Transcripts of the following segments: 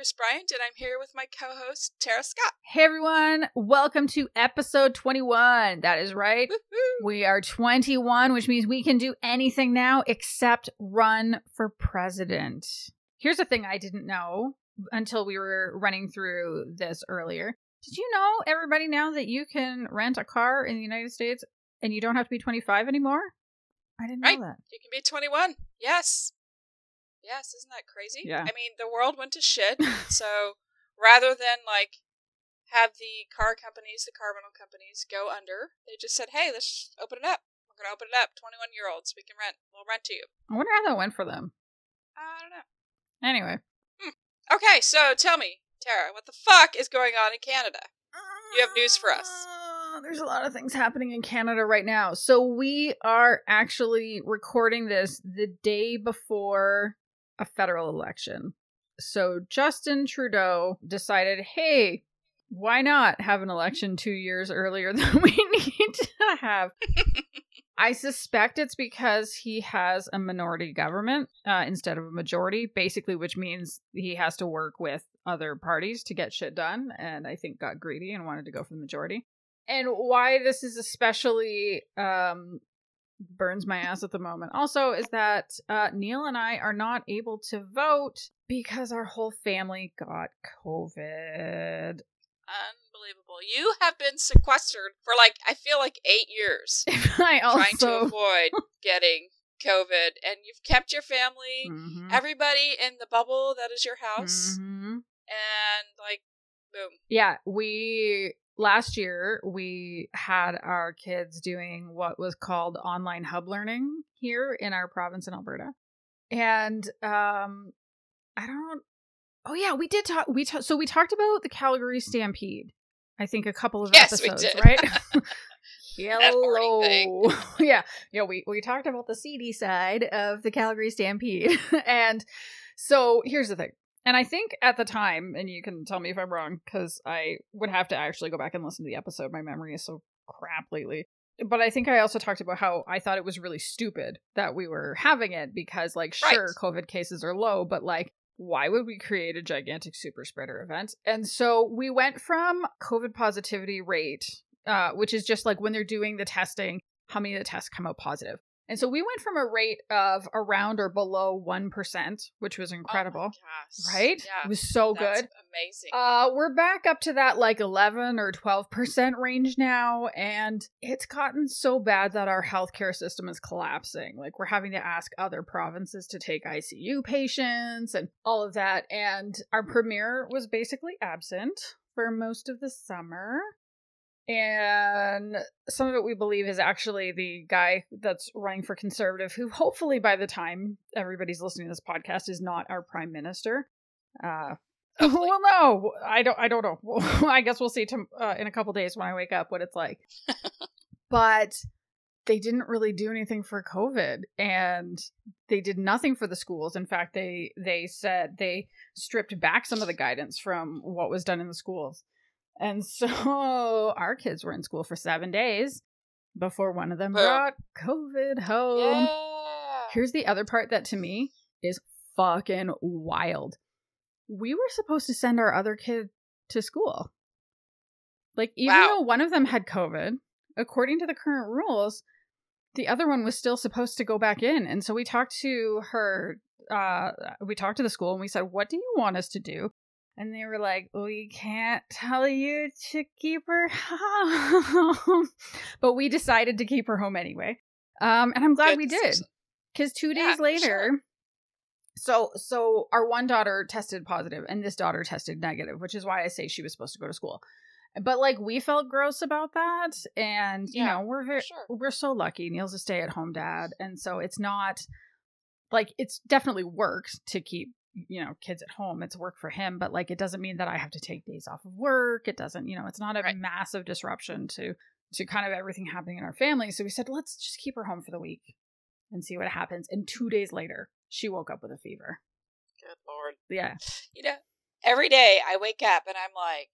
Chris Bryant and I'm here with my co-host Tara Scott. Hey everyone, welcome to episode 21. That is right. Woohoo! We are 21, which means we can do anything now except run for president. Here's the thing I didn't know until we were running through this earlier. Did you know, everybody, now that you can rent a car in the United States and you don't have to be 25 anymore? I didn't Right. know that. You can be 21. Yes. Yes, isn't that crazy? Yeah. I mean, the world went to shit. so rather than like have the car companies, the car rental companies go under, they just said, "Hey, let's open it up. We're going to open it up. 21 year olds, we can rent. We'll rent to you." I wonder how that went for them. I don't know. Anyway. Okay, so tell me, Tara, what the fuck is going on in Canada? You have news for us. Uh, There's a lot of things happening in Canada right now. So we are actually recording this the day before a federal election. So Justin Trudeau decided, hey, why not have an election two years earlier than we need to have? I suspect it's because he has a minority government uh, instead of a majority, basically, which means he has to work with other parties to get shit done. And I think got greedy and wanted to go for the majority. And why this is especially um, burns my ass at the moment also is that uh, Neil and I are not able to vote because our whole family got COVID. Unbelievable. You have been sequestered for like I feel like 8 years. I also trying to avoid getting COVID, and you've kept your family, Mhm. everybody in the bubble that is your house, Mhm. and like, boom. Yeah, we last year we had our kids doing what was called online hub learning here in our province in Alberta. And um I don't Oh yeah, we did talk we ta- so we talked about the Calgary Stampede. I think a couple of Yes, we episodes, did. right? That horny thing. Hello. yeah. Yeah, we we talked about the seedy side of the Calgary Stampede. and so here's the thing. And I think at the time, and you can tell me if I'm wrong, because I would have to actually go back and listen to the episode. My memory is so crap lately. But I think I also talked about how I thought it was really stupid that we were having it because, like, Right. sure, COVID cases are low, but like, why would we create a gigantic super spreader event? And so we went from COVID positivity rate, uh, which is just like when they're doing the testing, how many of the tests come out positive. And so we went from a rate of around or below 1%, which was Oh incredible, gosh. right? Yeah. It was so that's good. Amazing. Uh, we're back up to that like 11 or 12% range now, and it's gotten so bad that our healthcare system is collapsing. Like, we're having to ask other provinces to take ICU patients and all of that. And our premier was basically absent for most of the summer. And some of it we believe is actually the guy that's running for conservative, who hopefully by the time everybody's listening to this podcast is not our prime minister. Uh, Hopefully. well, no, I don't. I don't know. I guess we'll see tom- uh, in a couple days when I wake up what it's like. but they didn't really do anything for COVID, and they did nothing for the schools. In fact, they they said they stripped back some of the guidance from what was done in the schools, and so our kids were in school for seven days before one of them brought COVID home. yeah. Here's the other part that to me is fucking wild. We were supposed to send our other kid to school. Like, even Wow. though one of them had COVID, according to the current rules, the other one was still supposed to go back in. And so we talked to her, uh, we talked to the school and we said, What do you want us to do? And they were like, We can't tell you to keep her home. but we decided to keep her home anyway. Um, and I'm glad Good we did because two days for later sure. so so our one daughter tested positive and this daughter tested negative which is why i say she was supposed to go to school but like we felt gross about that and you Yeah, know we're very sure. we're so lucky neil's a stay-at-home dad and so it's not like it's definitely worked to keep you know kids at home it's work for him but like it doesn't mean that i have to take days off of work it doesn't you know it's not a Right. massive disruption to to kind of everything happening in our family so we said let's just keep her home for the week and see what happens and two days later she woke up with a fever Good lord. yeah You know, every day I wake up and I'm like,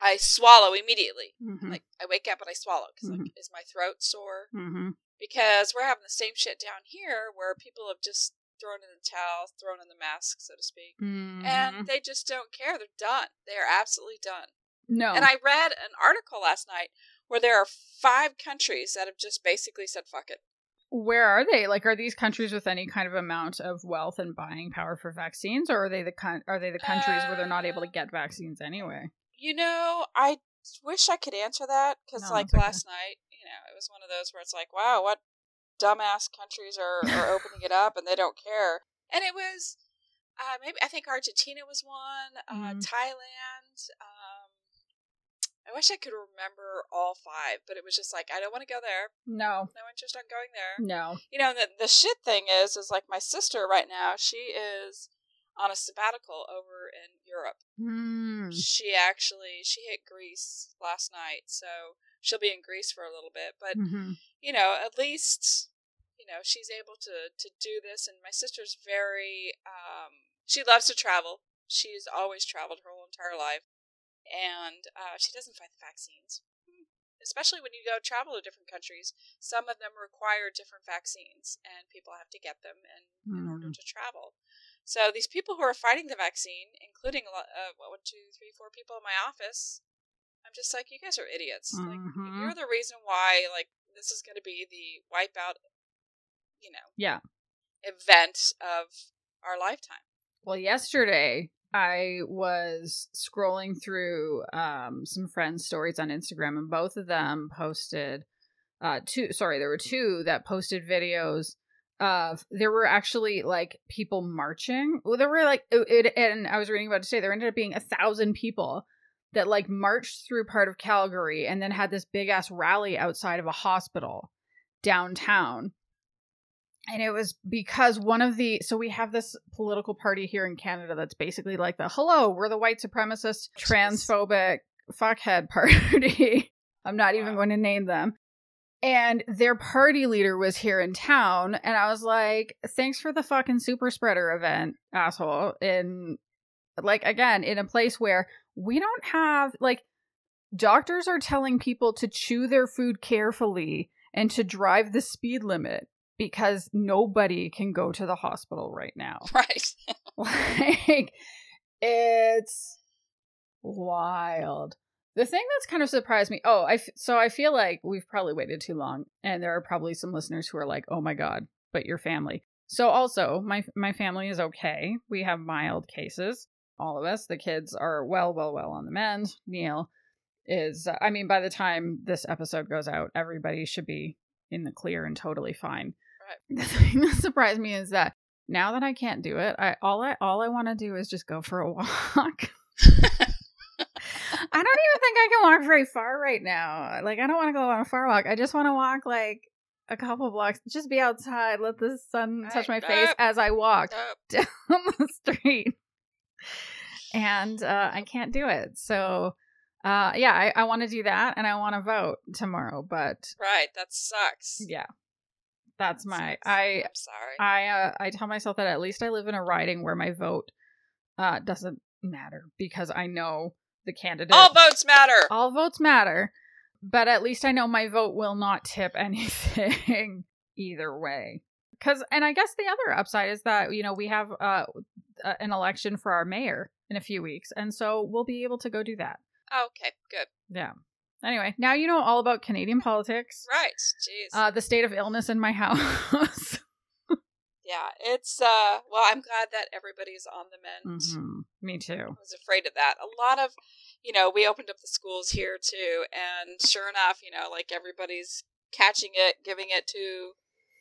I swallow immediately. mm-hmm. Like I wake up and I swallow because Mhm. like, is my throat sore? mm-hmm. because we're having the same shit down here where people have just thrown in the towel, thrown in the mask, so to speak, Mhm. and they just don't care. They're done. They are absolutely done. no, And I read an article last night where there are five countries that have just basically said fuck it. where are they? Like, are these countries with any kind of amount of wealth and buying power for vaccines, or are they the con- are they the countries where they're not able to Uh, get vaccines anyway? You know, I wish I could answer that because, No, like okay. last night, you know, it was one of those where it's like, wow, what dumbass countries are, are opening it up and they don't care. And it was uh, maybe I think Argentina was one, uh, Mhm. Thailand. Um, I wish I could remember all five, but it was just like I don't want to go there. No, No interest on going there. no. You know, the the shit thing is, is like my sister right now. She is on a sabbatical over in Europe. Hmm. She actually she hit Greece last night, so she'll be in Greece for a little bit. But Mhm. you know, at least you know she's able to to do this. And my sister's very um, she loves to travel. She's always traveled her whole entire life, and uh, she doesn't fight the vaccines. Especially when you go travel to different countries, some of them require different vaccines, and people have to get them in, in order Mhm. to travel. So these people who are fighting the vaccine, including a lot, uh, what, one, two, three, four people in my office, I'm just like, you guys are idiots. Like, Mhm. you're the reason why, like, this is going to be the wipeout, you know, Yeah. event of our lifetime. Well, yesterday I was scrolling through um, some friends' stories on Instagram, and both of them posted uh, two. Sorry, there were two that posted videos of there were actually like people marching. Well, there were like it, it and I was reading about it today. There ended up being a thousand people that like marched through part of Calgary and then had this big ass rally outside of a hospital downtown and it was because one of the so we have this political party here in Canada that's basically like the hello, we're the white supremacist, transphobic fuckhead party. I'm not even going to name them. And their party leader was here in town, and I was like, "Thanks for the fucking super spreader event, asshole." In like again, in a place where we don't have like doctors are telling people to chew their food carefully and to drive the speed limit because nobody can go to the hospital right now. Right. like it's wild. The thing that's kind of surprised me. Oh, I f- so I feel like we've probably waited too long and there are probably some listeners who are like, "Oh my god, but your family." So also, my my family is okay. We have mild cases. All of us, the kids are well, well, well on the mend. Neil is I mean, by the time this episode goes out, everybody should be in the clear and totally fine. The thing that surprised me is that now that I can't do it, I all I all I want to do is just go for a walk. I don't even think I can walk very far right now. Like I don't want to go on a far walk. I just want to walk like a couple blocks, just be outside, let the sun touch my face as I walk Uh, down the street. And uh, I can't do it. So uh, yeah, I, I want to do that and I want to vote tomorrow. But right. That sucks. yeah, that's my. I I'm sorry. I uh, I tell myself that at least I live in a riding where my vote uh, doesn't matter because I know the candidate. All votes matter. All votes matter, but at least I know my vote will not tip anything either way. Because, and I guess the other upside is that you know we have uh, uh, an election for our mayor in a few weeks, and so we'll be able to go do that. Okay. Good. Yeah. Anyway, now you know all about Canadian politics. Right. Jeez. Uh, the state of illness in my house. yeah. It's uh. Well, I'm glad that everybody's on the mend. Mhm. Me too. I was afraid of that. A lot of, you know, we opened up the schools here too, and sure enough, you know, like everybody's catching it, giving it to,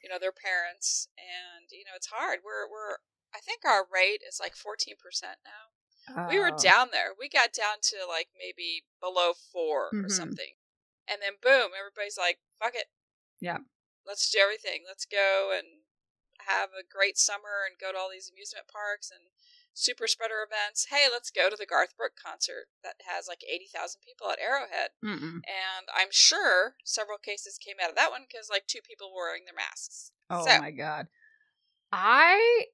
you know, their parents, and you know, it's hard. We're we're I think our rate is like fourteen percent now. We were Oh. down there. We got down to like maybe below 4 or Mhm. something, and then boom, everybody's like, "Fuck it, Yeah. let's do everything. Let's go and have a great summer and go to all these amusement parks and super spreader events. Hey, let's go to the Garth Brooks concert that has like 80,000 people at Arrowhead. Mm-mm. And I'm sure several cases came out of that one because like two people were wearing their masks. Oh so, my god. I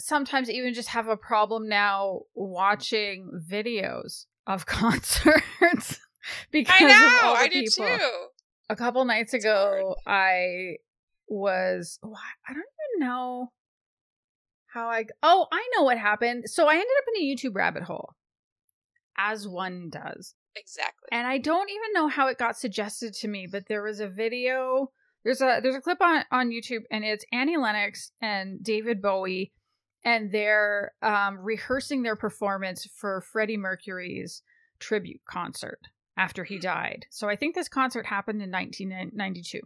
sometimes even just have a problem now watching videos of concerts because I of know, I do people. too. a couple nights ago, I was oh, I I don't even know how I oh I know what happened. So I ended up in a YouTube rabbit hole, as one does, Exactly. and I don't even know how it got suggested to me. But there was a video. There's a there's a clip on on YouTube, and it's Annie Lennox and David Bowie, and they're um, rehearsing their performance for Freddie Mercury's tribute concert after he died. So I think this concert happened in 1992.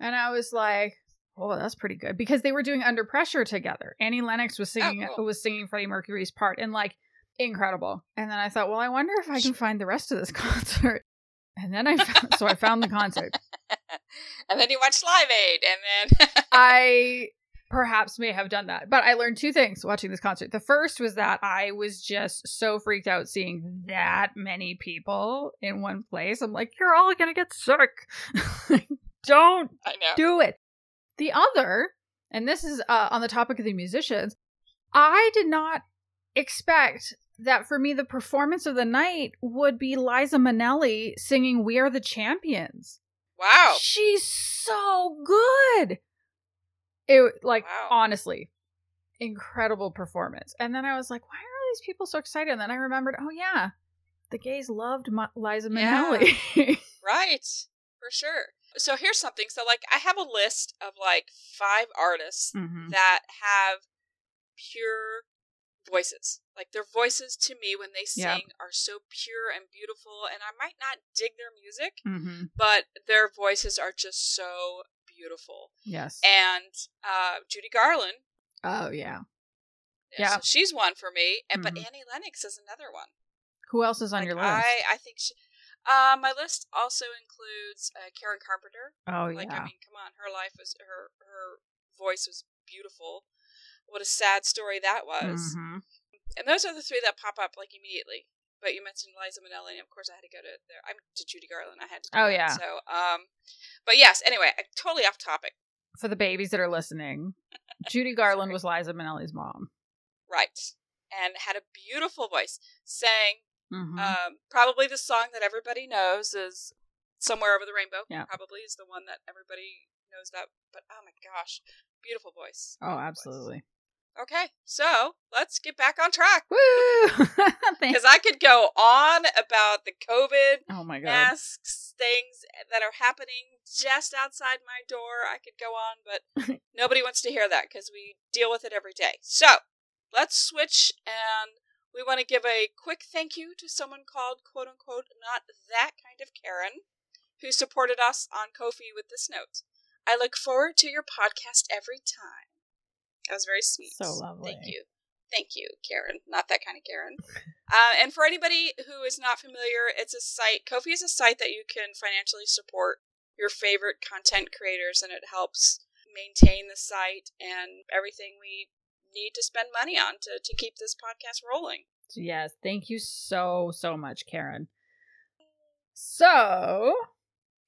And I was like, oh, that's pretty good because they were doing Under Pressure together. Annie Lennox was singing cool. was singing Freddie Mercury's part and like incredible. And then I thought, well, I wonder if I can find the rest of this concert. And then I found, so I found the concert. and then you watched Live Aid, and then I perhaps may have done that. But I learned two things watching this concert. The first was that I was just so freaked out seeing that many people in one place. I'm like, you're all going to get sick. Don't do it. The other, and this is uh, on the topic of the musicians, I did not expect that for me the performance of the night would be Liza Minnelli singing "We Are the Champions." Wow. She's so good. It like Wow. honestly, incredible performance. And then I was like, why are these people so excited? And then I remembered, oh yeah, the gays loved Ma- Liza Yeah. Minnelli. Right. For sure. So here's something. So like I have a list of like five artists Mhm. that have pure voices. Like their voices to me when they sing Yeah. are so pure and beautiful and I might not dig their music, Mhm. but their voices are just so beautiful. Yes. And uh Judy Garland oh yeah. so Yeah. she's one for me, and but Mhm. Annie Lennox is another one. Who else is on Like, your list? I I think she. Uh, my list also includes uh, Karen Carpenter. oh Like yeah. I mean, come on, her life was her her voice was beautiful. What a sad story that was. Mhm. And those are the three that pop up like immediately. But you mentioned Liza Minnelli, and of course I had to go to there. I'm to Judy Garland. I had to. Oh, that. yeah. So um, but yes. Anyway, I'm totally off topic. For the babies that are listening, Judy Garland was Liza Minnelli's mom. Right. And had a beautiful voice. Sang Mhm. Um, probably the song that everybody knows is "Somewhere Over the Rainbow." Yeah. probably is the one that everybody knows that. But oh my gosh, beautiful voice. oh, absolutely. Okay, so let's get back on track Woo! Because I could go on about the COVID oh my god. masks things that are happening just outside my door. I could go on, but nobody wants to hear that because we deal with it every day. So let's switch and we want to give a quick thank you to someone called quote unquote not that kind of Karen who supported us on Ko-fi with this note. I look forward to your podcast every time. That was very sweet. So lovely. Thank you. Thank you, Karen. Not that kind of Karen. Uh, and for anybody who is not familiar, it's a site. Ko-fi is a site that you can financially support your favorite content creators, and it helps maintain the site and everything we need to spend money on to, to keep this podcast rolling. Yes, thank you so so much, Karen. So,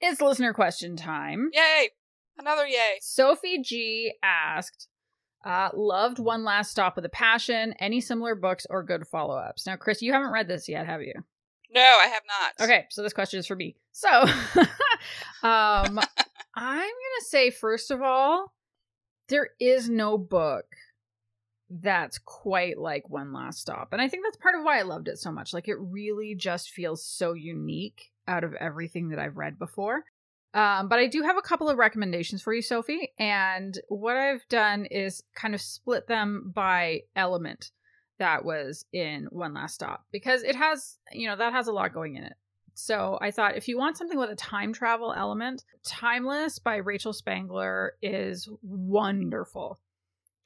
it's listener question time. Yay! Another yay. Sophie G asked, uh, loved One Last Stop with a Passion, any similar books or good follow ups? Now, Chris, you haven't read this yet, have you? No, I have not. Okay, so this question is for me. So, um, I'm going to say, first of all, there is no book that's quite like One Last Stop. And I think that's part of why I loved it so much. Like, it really just feels so unique out of everything that I've read before. Um, but I do have a couple of recommendations for you, Sophie. And what I've done is kind of split them by element that was in One Last Stop because it has, you know, that has a lot going in it. So I thought if you want something with a time travel element, Timeless by Rachel Spangler is wonderful.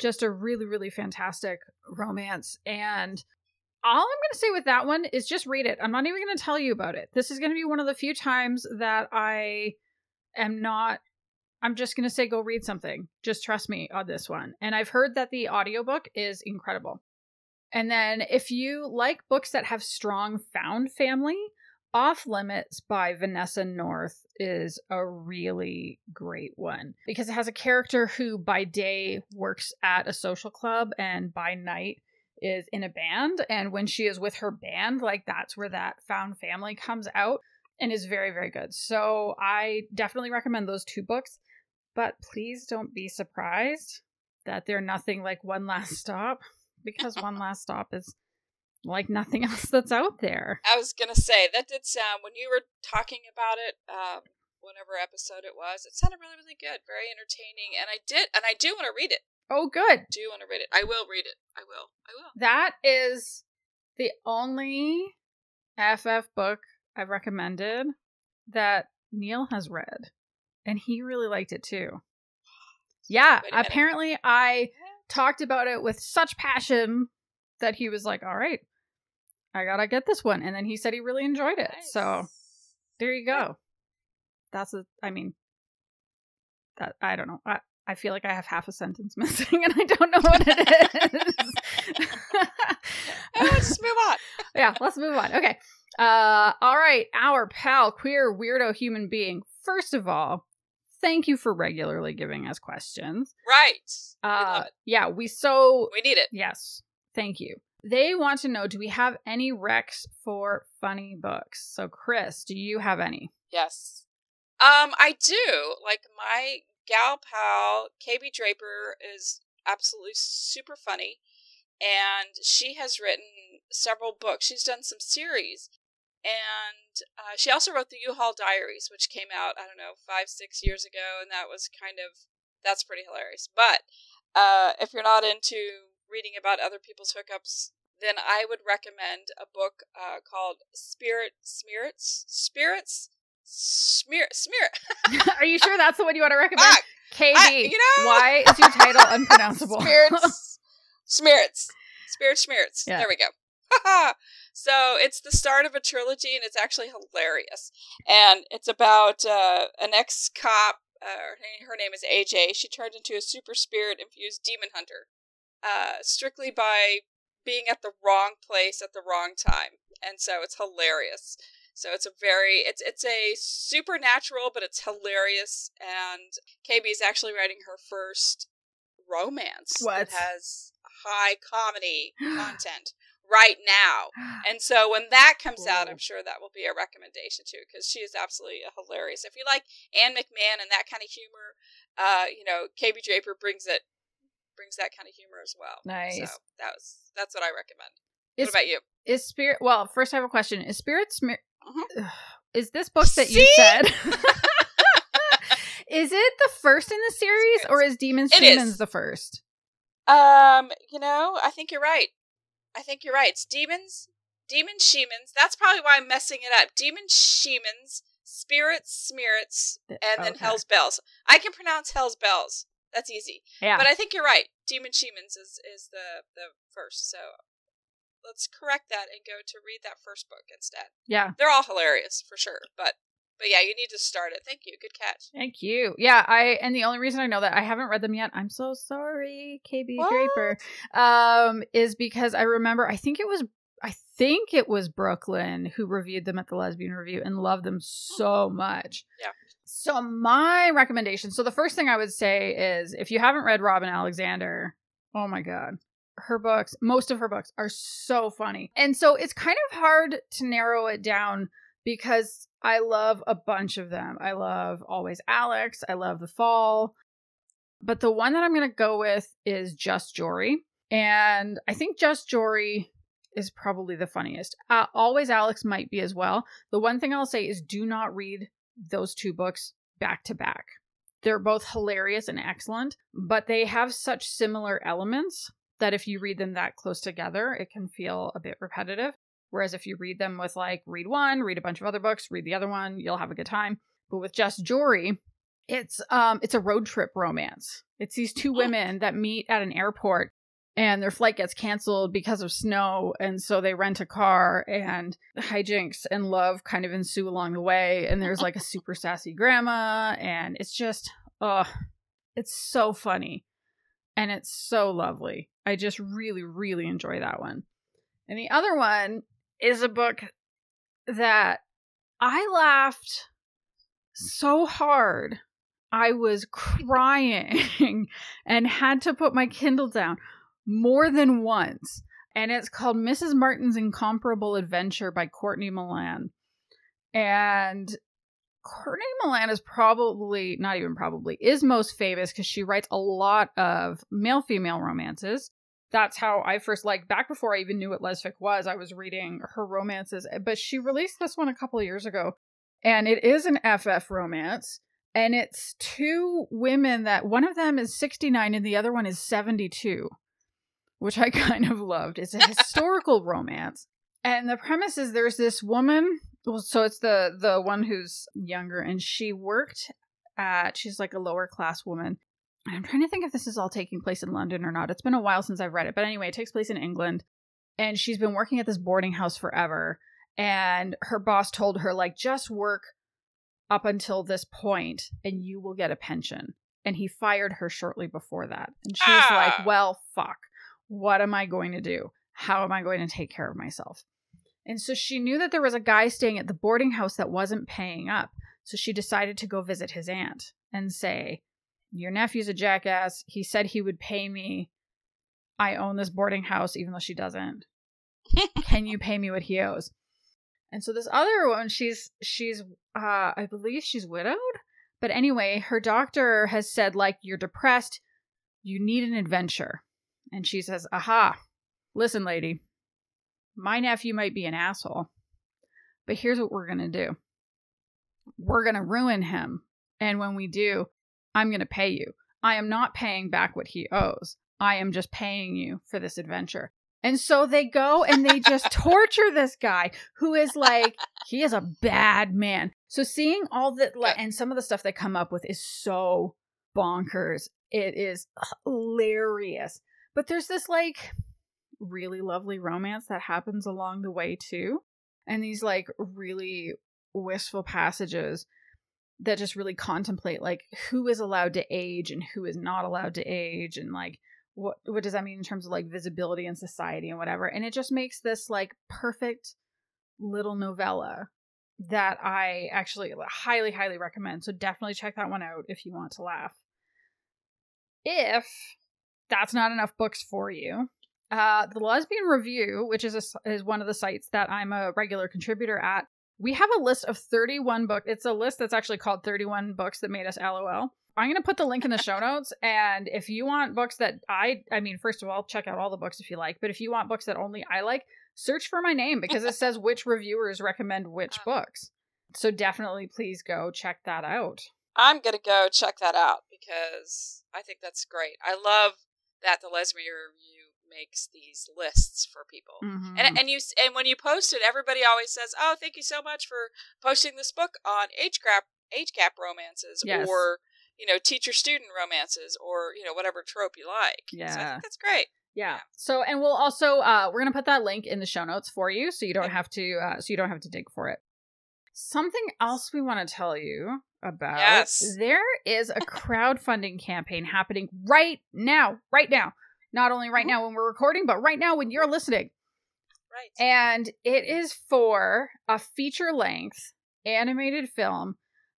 Just a really, really fantastic romance. And all I'm going to say with that one is just read it. I'm not even going to tell you about it. This is going to be one of the few times that I am not I'm just going to say go read something. Just trust me on this one. And I've heard that the audiobook is incredible. And then if you like books that have strong found family, Off Limits by Vanessa North is a really great one because it has a character who by day works at a social club and by night is in a band and when she is with her band like that's where that found family comes out and is very, very good. So I definitely recommend those two books. But please don't be surprised that they're nothing like One Last Stop, because One Last Stop is like nothing else that's out there. I was gonna say that did sound when you were talking about it, um, whatever episode it was. It sounded really, really good, very entertaining, and I did, and I do want to read it. Oh, good. Do want to read it? I will read it. I will. I will. That is the only FF book I've recommended that Neil has read, and he really liked it too. Yeah, Wait a minute. apparently I talked about it with such passion that he was like, "All right, I gotta get this one," and then he said he really enjoyed it. So there you go. That's a. I mean, that I don't know. I I feel like I have half a sentence missing, and I don't know what it is. Oh, let's just move on. yeah, let's move on. Okay. Uh all right, our pal queer weirdo human being. First of all, thank you for regularly giving us questions. Right. Uh it. yeah, we so We need it. yes. Thank you. They want to know do we have any recs for funny books? So Chris, do you have any? Yes. Um, I do. Like my gal pal, KB Draper, is absolutely super funny. And she has written several books. She's done some series. And uh, she also wrote the U-Haul Diaries, which came out, I don't know, five, six years ago. And that was kind of, that's pretty hilarious. But uh, if you're not into reading about other people's hookups, then I would recommend a book uh, called Spirit Spirits Spirits Smear Smear Are you sure that's the one you want to recommend? Fuck! KB. I- you know- why is your title unpronounceable? Spirits Spirits Spirit Spirits. Yeah. There we go. So it's the start of a trilogy and it's actually hilarious. And it's about uh, an ex cop. Uh, her- her name is AJ. She turned into a super spirit infused demon hunter, uh, strictly by being at the wrong place at the wrong time. And so it's hilarious. So it's a very it's it's a supernatural, but it's hilarious. And KB is actually writing her first romance What? that has high comedy content right now. And so when that comes out, I'm sure that will be a recommendation too, because she is absolutely hilarious. If you like Anne McMahon and that kind of humor, uh, you know, KB Draper brings it brings that kind of humor as well. Nice. So that was that's what I recommend. Is- what about you? Is spirit well, first I have a question. Is spirit smear Mhm. is this book that you See? said? is it the first in the series or is Demons It Demons is. the first? Um, you know, I think you're right. I think you're right. It's demons, demon shemans. That's probably why I'm messing it up. Demon shemans, spirits, smirits, and then Okay. hell's bells. I can pronounce hell's bells. That's easy. Yeah. But I think you're right. Demon shemans is is the the first. So let's correct that and go to read that first book instead. yeah. They're all hilarious for sure. But but yeah, you need to start it. Thank you. Good catch. Thank you. Yeah, I and the only reason I know that I haven't read them yet, I'm so sorry, KB What? Draper. Um, is because I remember I think it was I think it was Brooklyn who reviewed them at the lesbian review and loved them so much. Yeah. So my recommendation, so the first thing I would say is if you haven't read Robin Alexander, oh my god. Her books, most of her books are so funny. And so it's kind of hard to narrow it down because I love a bunch of them. I love Always Alex. I love The Fall. But the one that I'm going to go with is Just Jory. And I think Just Jory is probably the funniest. Uh, Always Alex might be as well. The one thing I'll say is do not read those two books back to back. They're both hilarious and excellent, but they have such similar elements that if you read them that close together, it can feel a bit repetitive. Whereas if you read them with like read one, read a bunch of other books, read the other one, you'll have a good time. But with Just Jory, it's um it's a road trip romance. It's these two women that meet at an airport and their flight gets canceled because of snow and so they rent a car and hijinks and love kind of ensue along the way and there's like a super sassy grandma and it's just oh it's so funny and it's so lovely. I just really really enjoy that one. And the other one is a book that I laughed hmm. so hard. I was crying and had to put my Kindle down more than once. And it's called Mrs. Martin's Incomparable Adventure by Courtney Milan. And Courtney Milan is probably, not even probably, is most famous because she writes a lot of male female romances. That's how I first like back before I even knew what lesfic was. I was reading her romances, but she released this one a couple of years ago, and it is an FF romance, and it's two women that one of them is sixty nine and the other one is seventy two, which I kind of loved. It's a historical romance, and the premise is there's this woman well so it's the the one who's younger and she worked at she's like a lower class woman i'm trying to think if this is all taking place in london or not it's been a while since i've read it but anyway it takes place in england and she's been working at this boarding house forever and her boss told her like just work up until this point and you will get a pension and he fired her shortly before that and she's ah. like well fuck what am i going to do how am i going to take care of myself and so she knew that there was a guy staying at the boarding house that wasn't paying up. So she decided to go visit his aunt and say, Your nephew's a jackass. He said he would pay me. I own this boarding house, even though she doesn't. Can you pay me what he owes? And so this other one, she's she's uh I believe she's widowed. But anyway, her doctor has said, like, you're depressed, you need an adventure. And she says, Aha, listen, lady, my nephew might be an asshole, but here's what we're going to do we're going to ruin him. And when we do, I'm going to pay you. I am not paying back what he owes. I am just paying you for this adventure. And so they go and they just torture this guy who is like, he is a bad man. So seeing all that, and some of the stuff they come up with is so bonkers. It is hilarious. But there's this like, really lovely romance that happens along the way too. And these like really wistful passages that just really contemplate like who is allowed to age and who is not allowed to age and like what what does that mean in terms of like visibility in society and whatever. And it just makes this like perfect little novella that I actually highly highly recommend. So definitely check that one out if you want to laugh. If that's not enough books for you, uh, the Lesbian Review, which is a, is one of the sites that I'm a regular contributor at, we have a list of 31 books. It's a list that's actually called 31 books that made us LOL. I'm going to put the link in the show notes. And if you want books that I, I mean, first of all, check out all the books if you like. But if you want books that only I like, search for my name because it says which reviewers recommend which books. So definitely please go check that out. I'm going to go check that out because I think that's great. I love that the Lesbian Review makes these lists for people. Mm-hmm. And and you and when you post it, everybody always says, "Oh, thank you so much for posting this book on age gap age gap romances yes. or you know teacher student romances or you know whatever trope you like." Yeah, so that's great. Yeah. So and we'll also uh we're gonna put that link in the show notes for you, so you don't have to uh so you don't have to dig for it. Something else we want to tell you about. Yes. There is a crowdfunding campaign happening right now, right now not only right mm-hmm. now when we're recording, but right now when you're listening. Right. And it is for a feature length animated film.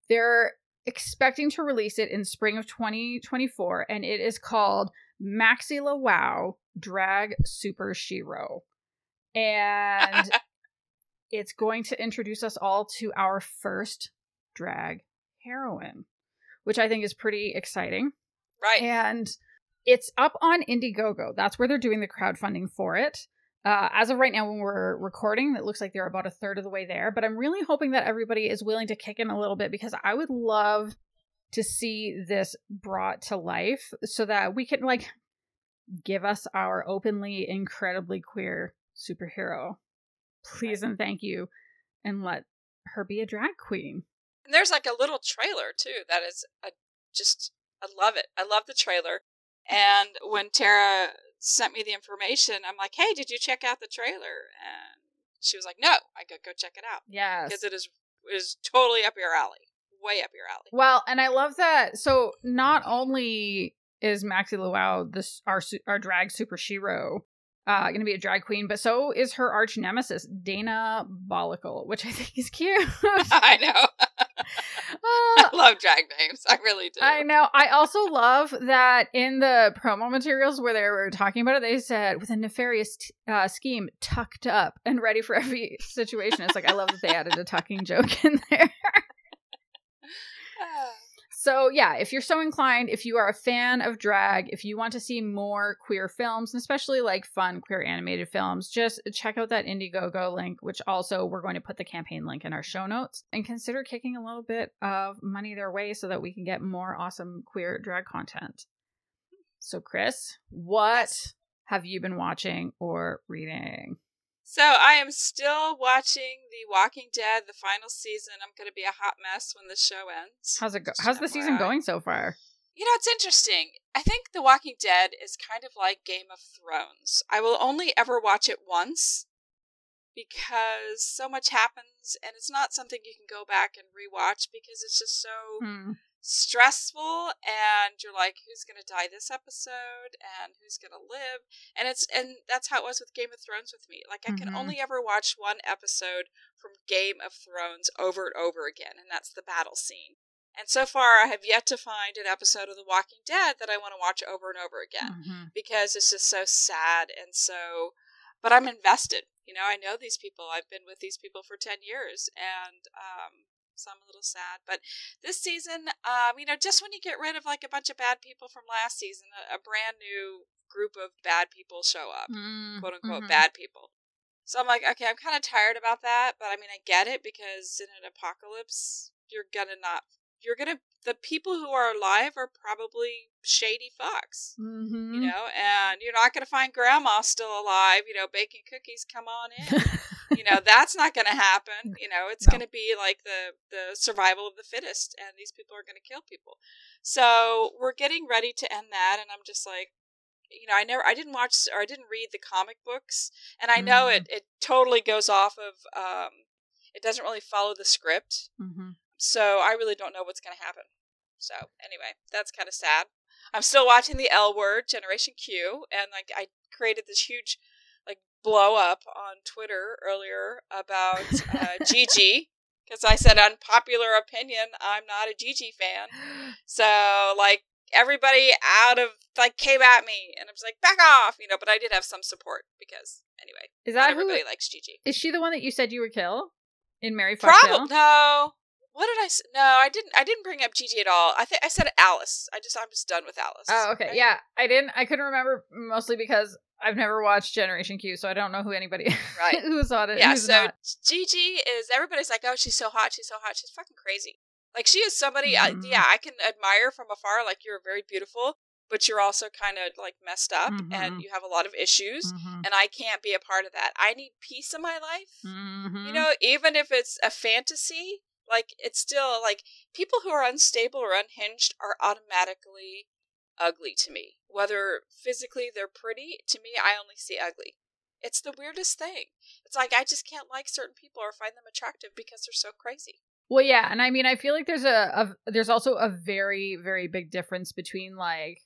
They're expecting to release it in spring of 2024, and it is called Maxi La Wow Drag Superhero. And it's going to introduce us all to our first drag heroine, which I think is pretty exciting. Right. And it's up on Indiegogo. That's where they're doing the crowdfunding for it. Uh, as of right now, when we're recording, it looks like they're about a third of the way there. But I'm really hoping that everybody is willing to kick in a little bit because I would love to see this brought to life so that we can, like, give us our openly, incredibly queer superhero. Please and thank you. And let her be a drag queen. And there's like a little trailer too that is a, just, I love it. I love the trailer. And when Tara sent me the information, I'm like, "Hey, did you check out the trailer?" And she was like, "No." I go, "Go check it out." Yes, because it is is totally up your alley, way up your alley. Well, and I love that. So not only is Maxi Luau this our our drag superhero, uh going to be a drag queen, but so is her arch nemesis Dana Bollicle, which I think is cute. I know. Uh, love drag names. I really do. I know. I also love that in the promo materials where they were talking about it, they said with a nefarious t- uh, scheme, tucked up and ready for every situation. It's like I love that they added a tucking joke in there. So, yeah, if you're so inclined, if you are a fan of drag, if you want to see more queer films, and especially like fun queer animated films, just check out that Indiegogo link, which also we're going to put the campaign link in our show notes, and consider kicking a little bit of money their way so that we can get more awesome queer drag content. So, Chris, what have you been watching or reading? So I am still watching The Walking Dead, the final season. I'm going to be a hot mess when the show ends. How's it go? How's the season going so far? You know, it's interesting. I think The Walking Dead is kind of like Game of Thrones. I will only ever watch it once because so much happens and it's not something you can go back and rewatch because it's just so hmm stressful and you're like who's going to die this episode and who's going to live and it's and that's how it was with game of thrones with me like i can mm-hmm. only ever watch one episode from game of thrones over and over again and that's the battle scene and so far i have yet to find an episode of the walking dead that i want to watch over and over again mm-hmm. because it's just so sad and so but i'm invested you know i know these people i've been with these people for 10 years and um so I'm a little sad. But this season, um, you know, just when you get rid of like a bunch of bad people from last season, a, a brand new group of bad people show up, mm, quote unquote mm-hmm. bad people. So I'm like, okay, I'm kind of tired about that, but I mean, I get it because in an apocalypse, you're gonna not, you're gonna, the people who are alive are probably shady fucks, mm-hmm. you know, and you're not gonna find grandma still alive, you know, baking cookies. Come on in. you know that's not going to happen you know it's no. going to be like the the survival of the fittest and these people are going to kill people so we're getting ready to end that and i'm just like you know i never i didn't watch or i didn't read the comic books and i know mm-hmm. it it totally goes off of um it doesn't really follow the script mm-hmm. so i really don't know what's going to happen so anyway that's kind of sad i'm still watching the l word generation q and like i created this huge blow up on Twitter earlier about uh, Gigi because I said unpopular opinion. I'm not a Gigi fan, so like everybody out of like came at me, and I was like, back off, you know. But I did have some support because anyway, is that everybody who, likes Gigi? Is she the one that you said you would kill in Mary Probably no. What did I say? No, I didn't. I didn't bring up Gigi at all. I think I said Alice. I just I'm just done with Alice. Oh, okay. Right? Yeah, I didn't. I couldn't remember mostly because I've never watched Generation Q, so I don't know who anybody right who's on it. Yeah, so not. Gigi is everybody's like, oh, she's so hot, she's so hot, she's fucking crazy. Like she is somebody, mm-hmm. uh, yeah, I can admire from afar. Like you're very beautiful, but you're also kind of like messed up, mm-hmm. and you have a lot of issues, mm-hmm. and I can't be a part of that. I need peace in my life. You mm-hmm. know, even if it's a fantasy, like it's still like people who are unstable or unhinged are automatically ugly to me. Whether physically they're pretty, to me, I only see ugly. It's the weirdest thing. It's like I just can't like certain people or find them attractive because they're so crazy. Well, yeah, and I mean, I feel like there's a, a there's also a very very big difference between like,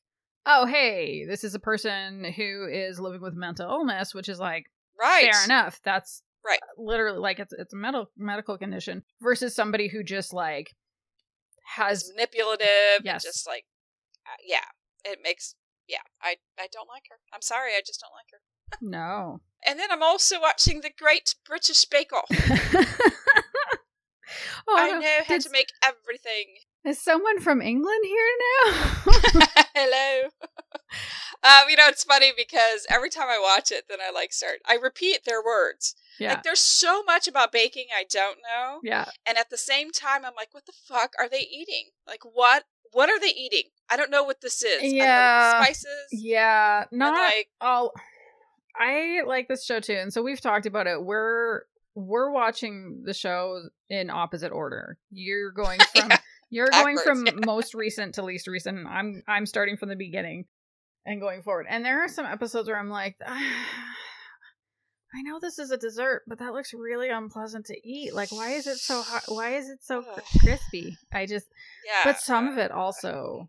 oh, hey, this is a person who is living with mental illness, which is like, right, fair enough. That's right, literally like it's it's a medical medical condition versus somebody who just like has manipulative, yes, just like, uh, yeah, it makes yeah, I I don't like her. I'm sorry, I just don't like her. no. And then I'm also watching the Great British Bake Off. oh, I know how to make everything. Is someone from England here now? Hello. Um, you know, it's funny because every time I watch it, then I like start. I repeat their words. Yeah. Like there's so much about baking I don't know. Yeah. And at the same time, I'm like, what the fuck are they eating? Like, what what are they eating? I don't know what this is. Yeah, spices. Yeah, not like all. I like this show too, and so we've talked about it. We're we're watching the show in opposite order. You're going from yeah, you're going from yeah. most recent to least recent. I'm I'm starting from the beginning and going forward. And there are some episodes where I'm like, ah, I know this is a dessert, but that looks really unpleasant to eat. Like, why is it so hot? Why is it so crispy? I just, yeah. But some of it also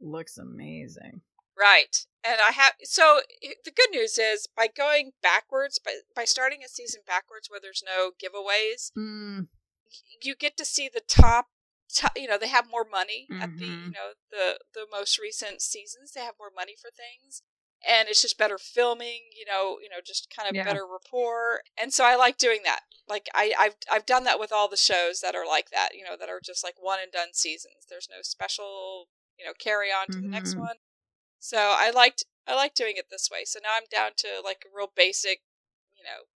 looks amazing. Right. And I have, so the good news is by going backwards, by, by starting a season backwards where there's no giveaways, mm. you get to see the top you know they have more money mm-hmm. at the you Mhm. know the the most recent seasons. They have more money for things, and it's just better filming. You know, you know, just kind of Yeah. better rapport. And so I like doing that. Like I I've I've done that with all the shows that are like that. You know, that are just like one and done seasons. There's no special you know carry on to the next Mhm. one. So I liked I like doing it this way. So now I'm down to like a real basic, you know,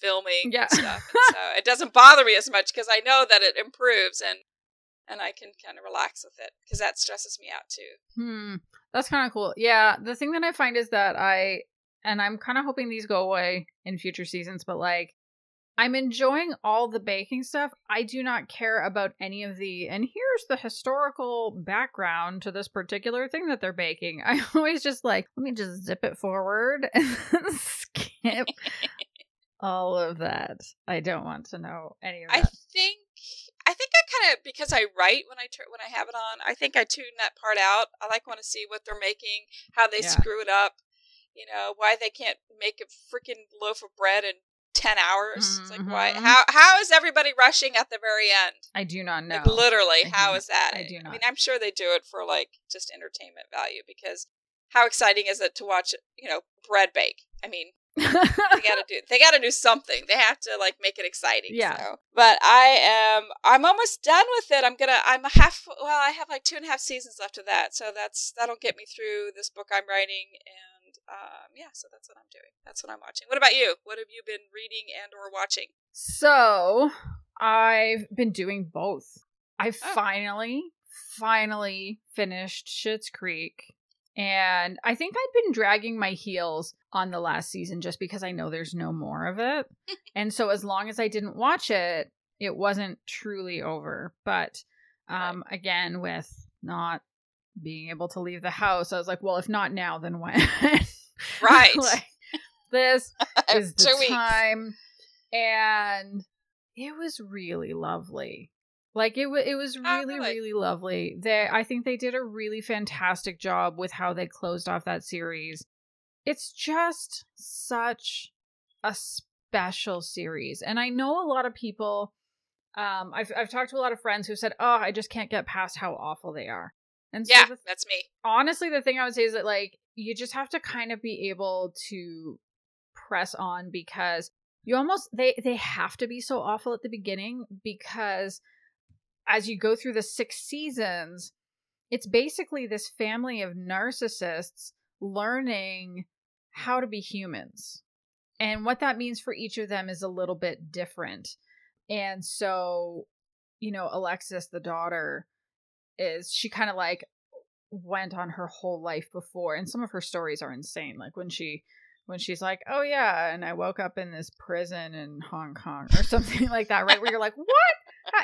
filming Yeah. and stuff. And so it doesn't bother me as much because I know that it improves and and I can kind of relax with it because that stresses me out too. Hmm. That's kind of cool. Yeah. The thing that I find is that I, and I'm kind of hoping these go away in future seasons, but like, I'm enjoying all the baking stuff. I do not care about any of the, and here's the historical background to this particular thing that they're baking. I always just like, let me just zip it forward and skip all of that. I don't want to know any of that. think I think I kind of because I write when I tur when I have it on. I think I tune that part out. I like want to see what they're making, how they Yeah. screw it up. You know why they can't make a freaking loaf of bread in ten hours. It's like why? Mhm. How how is everybody rushing at the very end? I do not know. Like literally, I how is that? I do not. I mean, I'm sure they do it for like just entertainment value because how exciting is it to watch you know bread bake? I mean, they gotta do they gotta do something they have to like make it exciting Yeah. so. but i am i'm almost done with it i'm gonna i'm half well i have like two and a half seasons left of that so that's that'll get me through this book i'm writing and um yeah so that's what i'm doing that's what i'm watching what about you what have you been reading and or watching So I've been doing both. I Oh. finally, finally finished Schitt's Creek. And I think I'd been dragging my heels on the last season just because I know there's no more of it. and so as long as I didn't watch it, it wasn't truly over. But um again with not being able to leave the house, I was like, well, if not now, then when? Right. like, this is the Two weeks. time and it was really lovely like it, wa it was Oh, really really? really lovely. They i think they did a really fantastic job with how they closed off that series. It's just such a special series and i know a lot of people um i've, I've talked to a lot of friends who said oh i just can't get past how awful they are. And so yeah the that's me. honestly the thing i would say is that like you just have to kind of be able to press on because you almost they they have to be so awful at the beginning because as you go through the six seasons it's basically this family of narcissists learning how to be humans. And what that means for each of them is a little bit different. And so you know alexis the daughter is she kind of like went on her whole life before and some of her stories are insane like when she when she's like oh yeah and i woke up in this prison in hong kong or something like that right? Where you're like what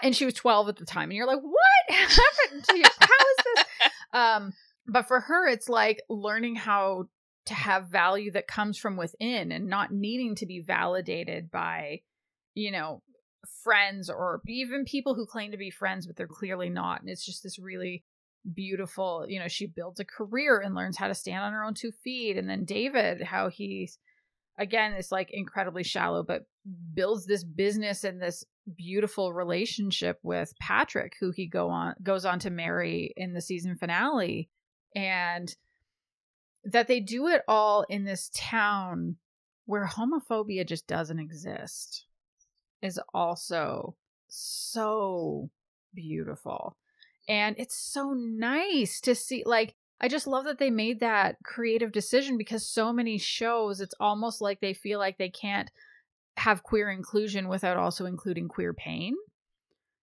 and she was 12 at the time and you're like what happened to you? How is this? Um but for her it's like learning how to have value that comes from within and not needing to be validated by you know friends or even people who claim to be friends but they're clearly not and it's just this really beautiful you know she builds a career and learns how to stand on her own two feet and then david how he's again is like incredibly shallow but builds this business and this beautiful relationship with patrick who he go on goes on to marry in the season finale and that they do it all in this town where homophobia just doesn't exist is also so beautiful. And it's so nice to see like i just love that they made that creative decision because so many shows it's almost like they feel like they can't have queer inclusion without also including queer pain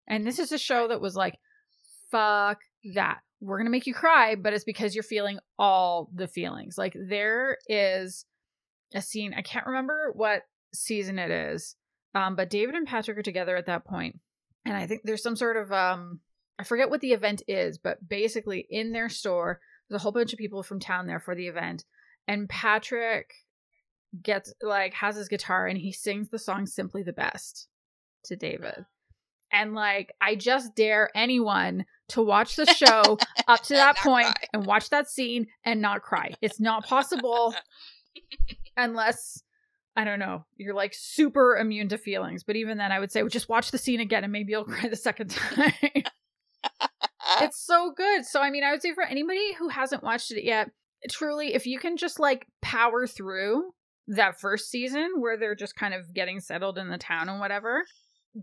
and this is a show that was like fuck that we're gonna make you cry but it's because you're feeling all the feelings like there is a scene i can't remember what season it is um but david and patrick are together at that point and i think there's some sort of um I forget what the event is, but basically in their store, there's a whole bunch of people from town there for the event. And Patrick gets like has his guitar and he sings the song Simply the Best to David. And like I just dare anyone to watch the show up to that point cry. and watch that scene and not cry. It's not possible unless I don't know, you're like super immune to feelings. But even then I would say well, just watch the scene again and maybe you'll cry the second time. it's so good. So I mean, I would say for anybody who hasn't watched it yet, truly, if you can just like power through that first season where they're just kind of getting settled in the town and whatever,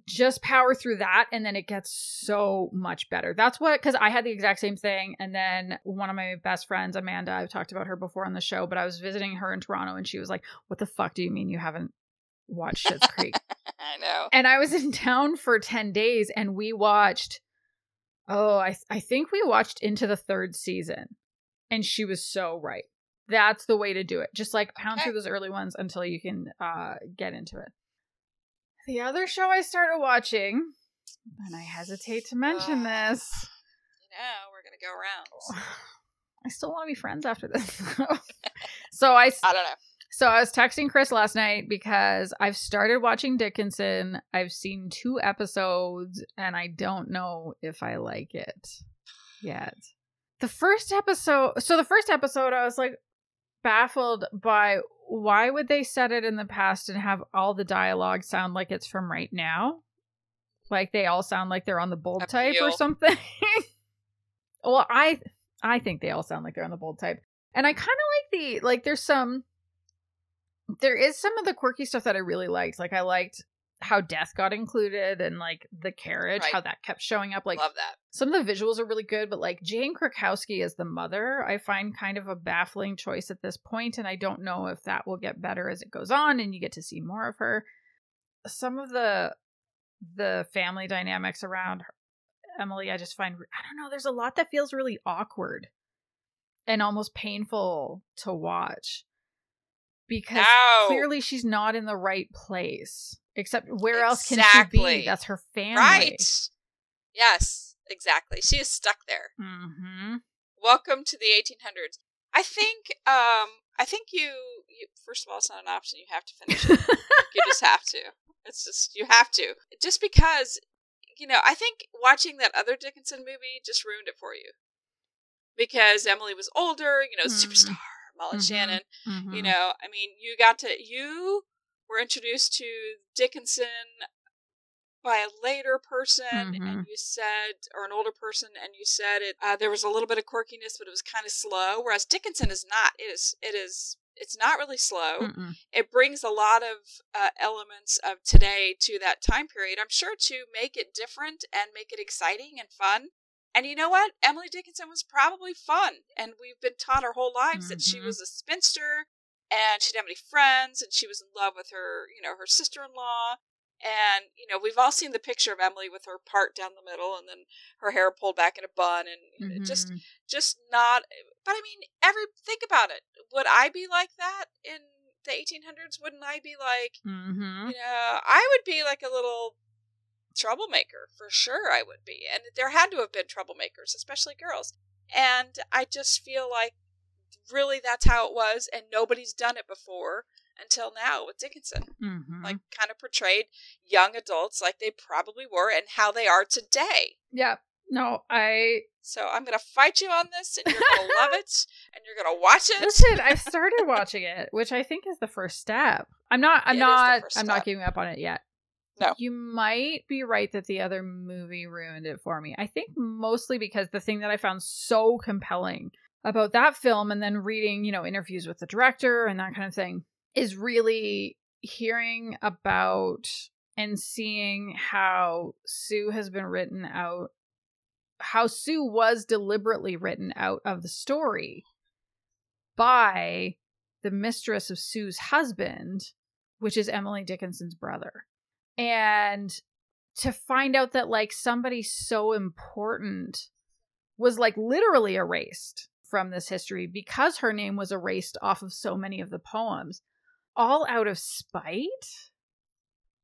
just power through that and then it gets so much better. That's what cuz I had the exact same thing and then one of my best friends Amanda, I've talked about her before on the show, but I was visiting her in Toronto and she was like, "What the fuck do you mean you haven't watched Schitt's Creek?" I know. And I was in town for 10 days and we watched oh, I I think we watched into the third season. And she was so right. That's the way to do it. Just like pound Okay. through those early ones until you can uh get into it. The other show I started watching, and I hesitate to mention Ah. this. You know, we're gonna go around. I still want to be friends after this. so I I don't know. so I was texting Chris last night because I've started watching Dickinson. I've seen two episodes and I don't know if I like it yet. The first episode, so the first episode, I was like baffled by why would they set it in the past and have all the dialogue sound like it's from right now? Like they all sound like they're on the bold type or something. well, I I think they all sound like they're on the bold type. And I kind of like the like there's some there is some of the quirky stuff that I really liked. Like I liked how death got included and like the carriage, Right. how that kept showing up. Like Love that. some of the visuals are really good, but like Jane Krakowski as the mother, I find kind of a baffling choice at this point, and I don't know if that will get better as it goes on and you get to see more of her. Some of the the family dynamics around her, Emily, I just find I don't know. There's a lot that feels really awkward and almost painful to watch because No. clearly she's not in the right place. Except where else can she be? That's her family. Right. Yes, exactly. She is stuck there. Mm-hmm. Welcome to the 1800s. I think. Um. I think you. You. First of all, it's not an option. You have to finish it. you just have to. It's just you have to. Just because. You know, I think watching that other Dickinson movie just ruined it for you. Because Emily was older, you know, Mm. superstar, Molly Mhm. Shannon. Mhm. You know, I mean, you got to you were introduced to Dickinson by a later person, Mhm. and you said, or an older person, and you said it. Uh, there was a little bit of quirkiness, but it was kind of slow. Whereas Dickinson is not. It is. It is. It's not really slow. Mm-mm. It brings a lot of uh, elements of today to that time period. I'm sure to make it different and make it exciting and fun. And you know what? Emily Dickinson was probably fun. And we've been taught our whole lives that she Mhm. was a spinster and she didn't have any friends and she was in love with her, you know, her sister in law. And, you know, we've all seen the picture of Emily with her part down the middle and then her hair pulled back in a bun and know, just just not but I mean, every think about it. Would I be like that in the 1800s? Wouldn't I be like Mhm. you know, I would be like a little troublemaker for sure. I would be, and there had to have been troublemakers, especially girls. And I just feel like really that's how it was, and nobody's done it before until now with Dickinson. Mhm. Like, kind of portrayed young adults like they probably were, and how they are today. yeah. No, I So I'm gonna fight you on this, and you're gonna love it, and you're gonna watch it. listen. I started watching it, which I think is the first step. I'm not. I'm It not. I'm not giving up on it yet. No. You might be right that the other movie ruined it for me. I think mostly because the thing that I found so compelling about that film and then reading, you know, interviews with the director and that kind of thing is really hearing about and seeing how Sue has been written out how Sue was deliberately written out of the story by the mistress of Sue's husband, which is Emily Dickinson's brother. And to find out that like somebody so important was like literally erased from this history because her name was erased off of so many of the poems, all out of spite.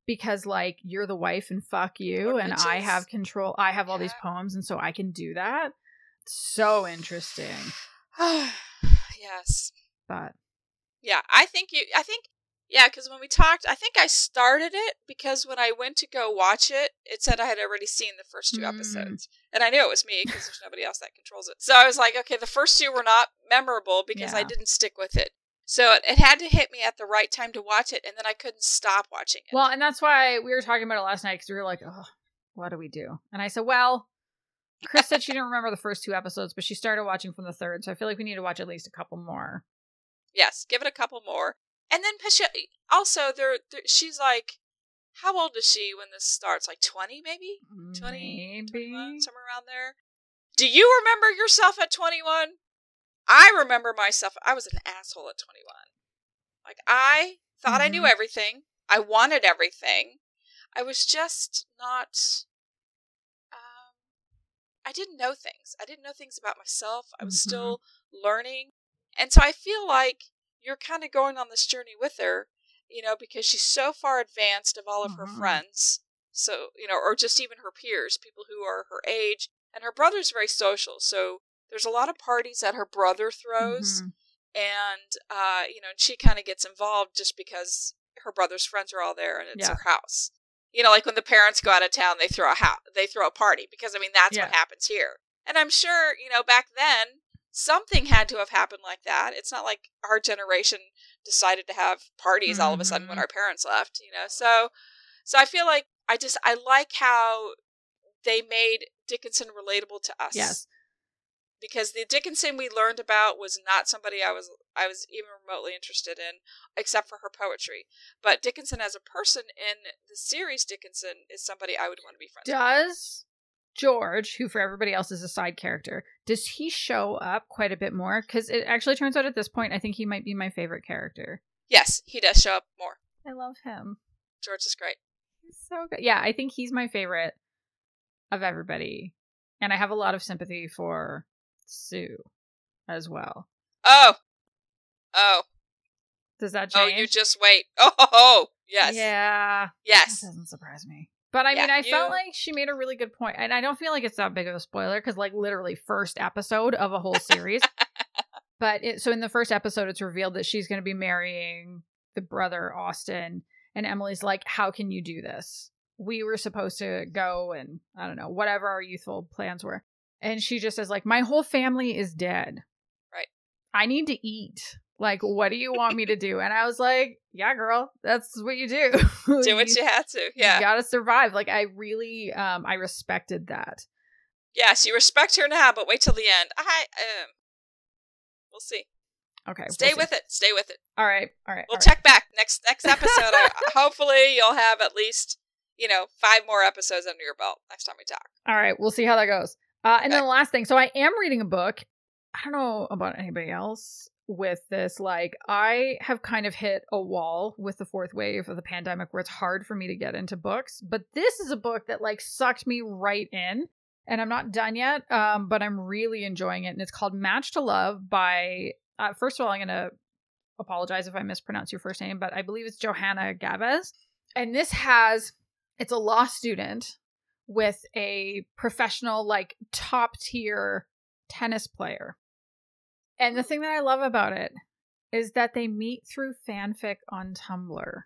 Because like you're the wife and fuck you, and I have control. I have all these poems, and so I can do that. So interesting, yes. but Yeah, I think you. I think yeah, because when we talked, I think I started it because when I went to go watch it, it said I had already seen the first two Mm. And I knew it was me because there's nobody else that controls it. So I was like, okay, the first two were not memorable because I didn't stick with it. So it, it had to hit me at the right time to watch it, and then I couldn't stop watching it. Well, and that's why we were talking about it last night because we were like, oh, what do we do? And I said, well, Chris said she didn't remember the first two episodes, but she started watching from the third, so I feel like we need to watch at least a couple more. Yes, give it a couple more. And then Pasha, also there she's like how old is she when this starts? Like 20 maybe? 20 Maybe. 21, somewhere around there. Do you remember yourself at 21? I remember myself. I was an asshole at 21. Like I thought I knew Mhm. everything. I wanted everything. I was just not um I didn't know things. I didn't know things about myself. I was Mhm. still learning. And so I feel like you're kind of going on this journey with her, you know, because she's so far advanced of all of her Mhm. friends. So, you know, or just even her peers, people who are her age. And her brother's very social. So there's a lot of parties that her brother throws Mhm. and uh, you know, and she kind of gets involved just because her brother's friends are all there and it's Yeah. her house. You know, like when the parents go out of town, they throw a house, they throw a party because I mean that's what happens here. And I'm sure you know back then something had to have happened like that. It's not like our generation decided to have parties all of a sudden when Mhm. our parents left. You know, so so I feel like I just I like how they made Dickinson relatable to us Yes. because the Dickinson we learned about was not somebody I was I was even remotely interested in, except for her poetry. But Dickinson as a person in the series Dickinson is somebody I would want to be friends with. Does George, who for everybody else is a side character, does he show up quite a bit more? Because it actually turns out at this point, I think he might be my favorite character. Yes, he does show up more. I love him. George is great. He's so good. Yeah, I think he's my favorite of everybody. And I have a lot of sympathy for Sue as well. Oh, oh, Does that oh! You just wait. Oh, ho, ho. yes, Yeah. yes. That doesn't surprise me. But I mean, Yeah, I felt like she made a really good point, and I don't feel like it's that big of a spoiler because, like, literally first episode of a whole series. but it, so in the first episode, it's revealed that she's going to be marrying the brother Austin, and Emily's like, "How can you do this? We were supposed to go, and I don't know, whatever our youthful plans were." And she just says, "Like, my whole family is dead. Right. I need to eat." Like, what do you want me to do? And I was like, yeah, girl, that's what you do. Do what you had to. Yeah. you gotta survive. Like I really um I respected that. Yes, you respect her now, but wait till the end. I um, we'll see. Okay. Stay we'll see. with it. Stay with it. All right. All right. We'll all right. check back next next episode. I, hopefully, you'll have at least you know five more episodes under your belt next time we talk. All right. We'll see how that goes. Uh and then the last thing. So I am reading a book. I don't know about anybody else with this. Like I have kind of hit a wall with the fourth wave of the pandemic where it's hard for me to get into books. But this is a book that like sucked me right in. And I'm not done yet, um, but I'm really enjoying it. And it's called Match to Love by, uh, first of all, I'm to apologize if I mispronounce your first name, but I believe it's Johanna Gavez. And this has, it's a law student with a professional, like top tier tennis player. And the thing that I love about it is that they meet through fanfic on Tumblr.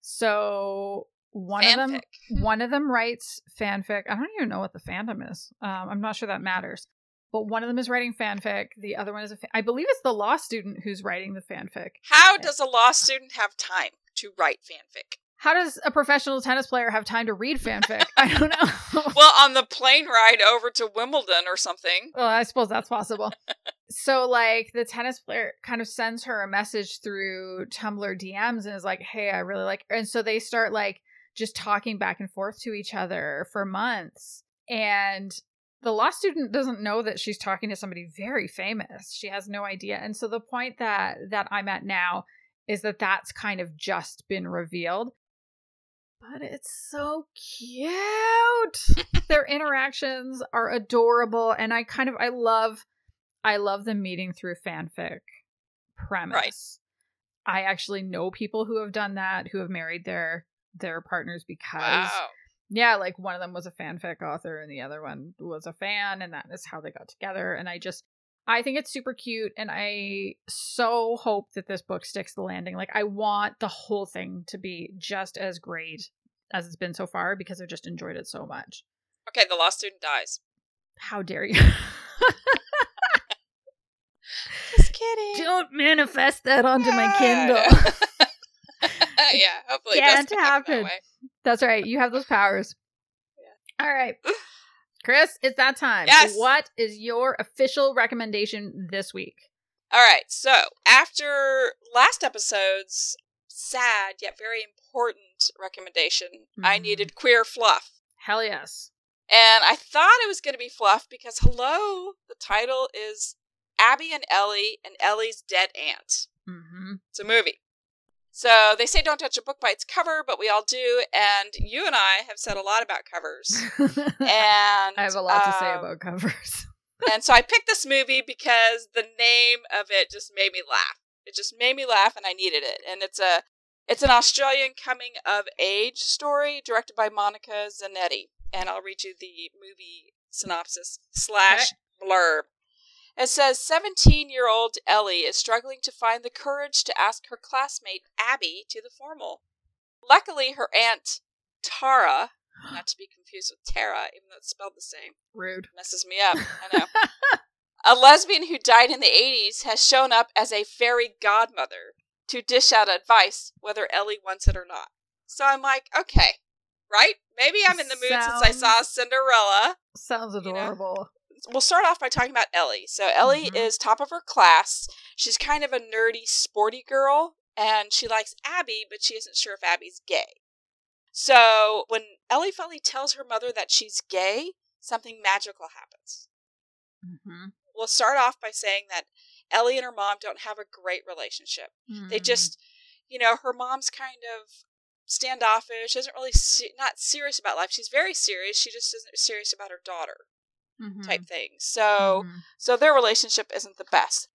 So one of them one of them writes fanfic. I don't even know what the fandom is. Um, I'm not sure that matters. But one of them is writing fanfic. The other one is a fa- I believe it's the law student who's writing the fanfic. How does a law student have time to write fanfic? How does a professional tennis player have time to read fanfic? I don't know. Well, on the plane ride over to Wimbledon or something. Well, I suppose that's possible. so, like, the tennis player kind of sends her a message through Tumblr DMs and is like, "Hey, I really like," and so they start like just talking back and forth to each other for months. And the law student doesn't know that she's talking to somebody very famous. She has no idea. And so the point that that I'm at now is that that's kind of just been revealed. But it's so cute. Their interactions are adorable and I kind of I love I love the meeting through fanfic premise. I actually know people who have done that, who have married their their partners because Wow. yeah, like one of them was a fanfic author and the other one was a fan, and that is how they got together. And I just, I think it's super cute, and I so hope that this book sticks the landing. Like, I want the whole thing to be just as great as it's been so far because I've just enjoyed it so much. Okay, the law student dies. How dare you? Just kidding. Don't manifest that onto my Yeah, I Kindle. yeah, hopefully it Can't doesn't happen. happen. That. That's right. You have those powers. Yeah. All right. Chris, it's that time. Yes. What is your official recommendation this week? All right. So after last episode's sad yet very important recommendation, I Mhm. needed queer fluff. Hell yes. And I thought it was going to be fluff because, hello, the title is Abby and Ellie and Ellie's Dead Aunt. Mm-hmm. It's a movie. So they say don't touch a book by its cover, but we all do. And you and I have said a lot about covers. And I have a lot to say um, about covers. and so I picked this movie because the name of it just made me laugh. It just made me laugh, and I needed it. And it's a it's an Australian coming of age story directed by Monica Zanetti. And I'll read you the movie synopsis slash blurb. It says 17 year old Ellie is struggling to find the courage to ask her classmate Abby to the formal. Luckily, her aunt Tara, not to be confused with Tara, even though it's spelled the same, Rude. messes me up. I know. a lesbian who died in the 80s has shown up as a fairy godmother to dish out advice whether Ellie wants it or not. So I'm like, okay, right? Maybe I'm in the mood since I saw Sounds- Cinderella. Sounds know? We'll start off by talking about Ellie. So Ellie Mhm. is top of her class. She's kind of a nerdy, sporty girl, and she likes Abby, but she isn't sure if Abby's gay. So when Ellie finally tells her mother that she's gay, something magical happens. Mm-hmm. We'll start off by saying that Ellie and her mom don't have a great relationship. They Mm-hmm. just, you know, her mom's kind of standoffish, She isn't really se- not serious about life. She's very serious. She just isn't serious about her daughter Mhm. type thing. So, Mhm. so their relationship isn't the best.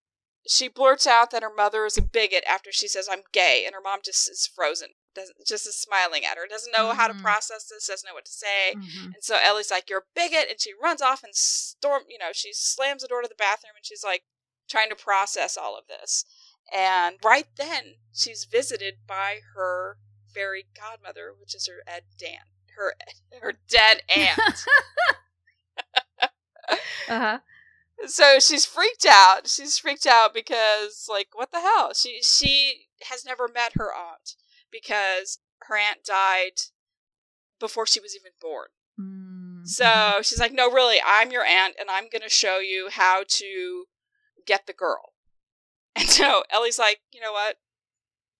She blurts out that her mother is a bigot after she says I'm gay, and her mom just is frozen. Doesn't just is smiling at her. Doesn't know how to Mhm. process this. Doesn't know what to say. Mhm. And so Ellie's like, "You're a bigot," and she runs off and storm. You know, she slams the door to the bathroom, and she's like trying to process all of this. And right then, she's visited by her fairy godmother, which is her Ed Dan, her her dead aunt. Uh-huh. so she's freaked out. She's freaked out because, like, what the hell? She she has never met her aunt because her aunt died before she was even born. Mm-hmm. So she's like, no, really, I'm your aunt, and I'm going to show you how to get the girl. And so Ellie's like, you know what?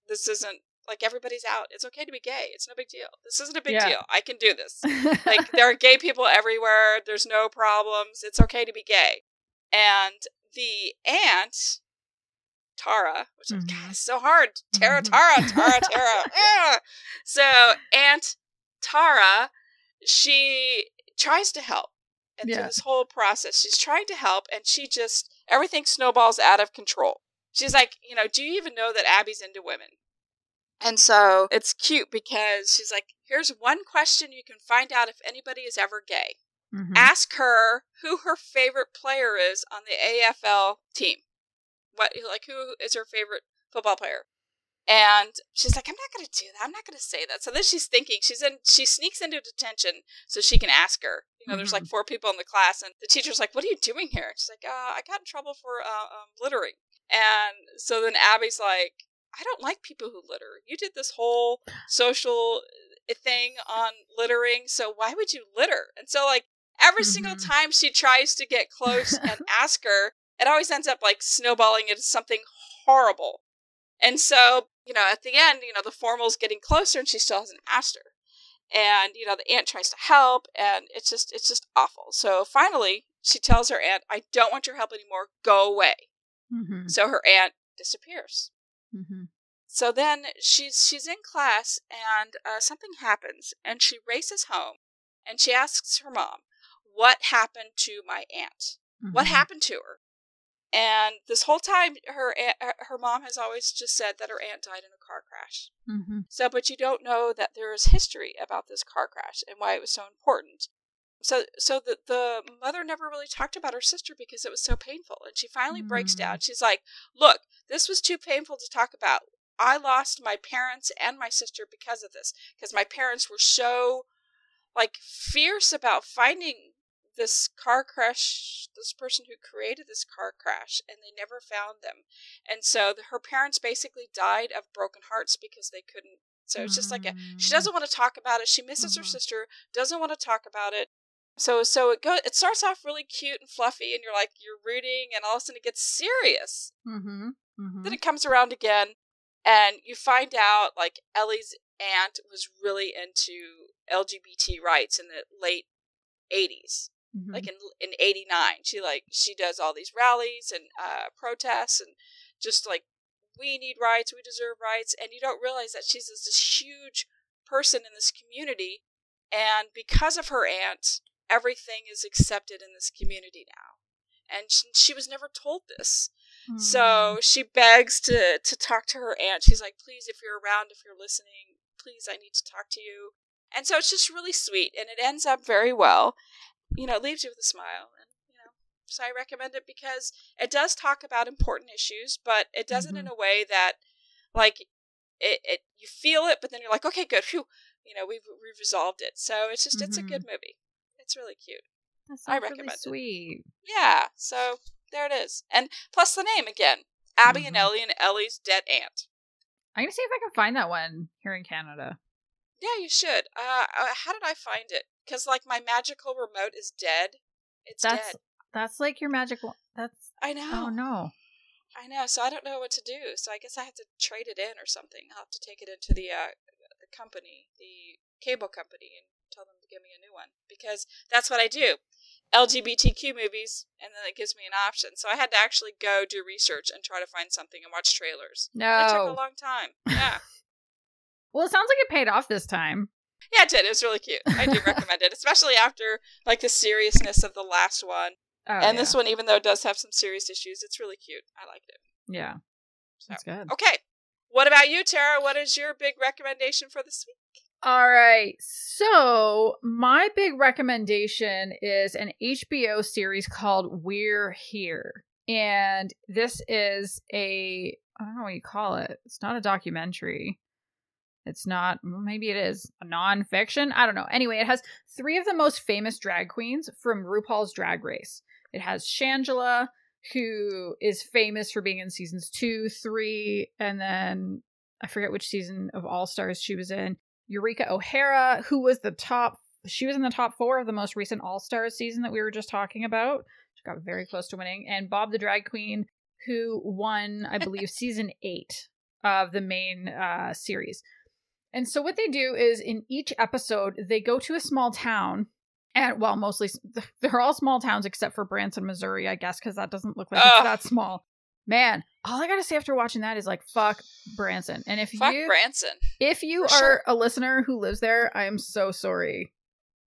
This isn't like everybody's out. It's okay to be gay. It's no big deal. This isn't a big Yeah. deal. I can do this. Like, there are gay people everywhere. There's no problems. It's okay to be gay. And the aunt, Tara, which is Mhm. God, so hard. Tara, Mhm. Tara, Tara, Tara. Ah! So Aunt Tara, she tries to help. And through this whole process, she's trying to help, and she just everything snowballs out of control. She's like, you know, do you even know that Abby's into women? And so it's cute because she's like, here's one question you can find out if anybody is ever gay. Mhm. Ask her who her favorite player is on the AFL team. What like who is her favorite football player? And she's like, I'm not going to do that. I'm not going to say that. So then she's thinking. She's in. She sneaks into detention so she can ask her. You know, there's like four people in the class, and the teacher's like, "What are you doing here?" She's like, uh, "I got in trouble for uh, um, littering." And so then Abby's like, "I don't like people who litter. You did this whole social uh, thing on littering, so why would you litter?" And so like every single Mhm. time she tries to get close and ask her, it always ends up like snowballing into something horrible. And so, you know, at the end, you know, the formal's getting closer and she still hasn't asked her. And, you know, the aunt tries to help and it's just it's just awful. So finally, she tells her aunt, I don't want your help anymore. Go away. Mhm. So her aunt disappears. Mhm. So then she's she's in class and uh, something happens and she races home and she asks her mom, "What happened to my aunt? What Mhm. happened to her?" And this whole time, her aunt, her- her mom has always just said that her aunt died in a car crash. Mm-hmm. So, but you don't know that there is history about this car crash and why it was so important. So, so the the mother never really talked about her sister because it was so painful, and she finally breaks Mm. down. She's like, "Look, this was too painful to talk about. I lost my parents and my sister because of this. Because my parents were so, like, fierce about finding this car crash, this person who created this car crash, and they never found them. And so the, her parents basically died of broken hearts because they couldn't. So it's just like a, she Mm. doesn't want to talk about it. She misses her Mhm. sister, doesn't want to talk about it. So so it goes. It starts off really cute and fluffy, and you're like you're rooting, and all of a sudden it gets serious. Mm-hmm. mm-hmm. Then it comes around again, and you find out like Ellie's aunt was really into LGBT rights in the late '80s, Mhm. like in in '89. She like she does all these rallies and uh, protests, and just like we need rights, we deserve rights, and you don't realize that she's this, this huge person in this community, and because of her aunt, everything is accepted in this community now. And she, she was never told this. Mm. So she begs to to talk to her aunt. She's like, "Please, if you're around, if you're listening, please, I need to talk to you." And so it's just really sweet, and it ends up very well. You know, it leaves you with a smile, and you know, so I recommend it because it does talk about important issues, but it does it in a way that, like, it, it you feel it, but then you're like, "Okay, good, phew." You know, we've we've resolved it. So it's just it's a Mhm. good movie. It's really cute. I sounds really recommend it. sweet. Yeah, so there it is. And plus the name again Abby and Mhm. Ellie and Ellie's dead aunt. I'm gonna see if I can find that one here in Canada. Yeah, you should. Uh, uh, how did I find it? Because, like, my magical remote is dead. It's That's dead. that's like your magic one. That's I know. oh no. I know. So I don't know what to do. So I guess I have to trade it in or something. I'll have to take it into the uh, the company, the cable company, and tell them to give me a new one because that's what I do. LGBTQ movies, and then it gives me an option. So I had to actually go do research and try to find something and watch trailers. It took a long time. Yeah. Well, it sounds like it paid off this time. Yeah, it did. It was really cute. I do recommend it, especially after like the seriousness of the last one. Oh, and yeah. this one, even though it does have some serious issues, it's really cute. I liked it. Yeah. So. That's good. Okay. What about you, Tara? What is your big recommendation for this week? All right. So, my big recommendation is an HBO series called We're Here. And this is a, I don't know what you call it. It's not a documentary. It's not, maybe it is a nonfiction. I don't know. Anyway, it has three of the most famous drag queens from RuPaul's Drag Race. It has Shangela, who is famous for being in seasons two, three, and then I forget which season of All Stars she was in. Eureka O'Hara, who was the top, she was in the top four of the most recent All Stars season that we were just talking about. She got very close to winning. And Bob the Drag Queen, who won, I believe, season eight of the main uh, series. And so, what they do is in each episode, they go to a small town. And well, mostly they're all small towns except for Branson, Missouri, I guess, because that doesn't look like Ugh. it's that small. Man, all I gotta say after watching that is like, fuck Branson. And if you Fuck you Branson. if you are sure. a listener who lives there, I am so sorry.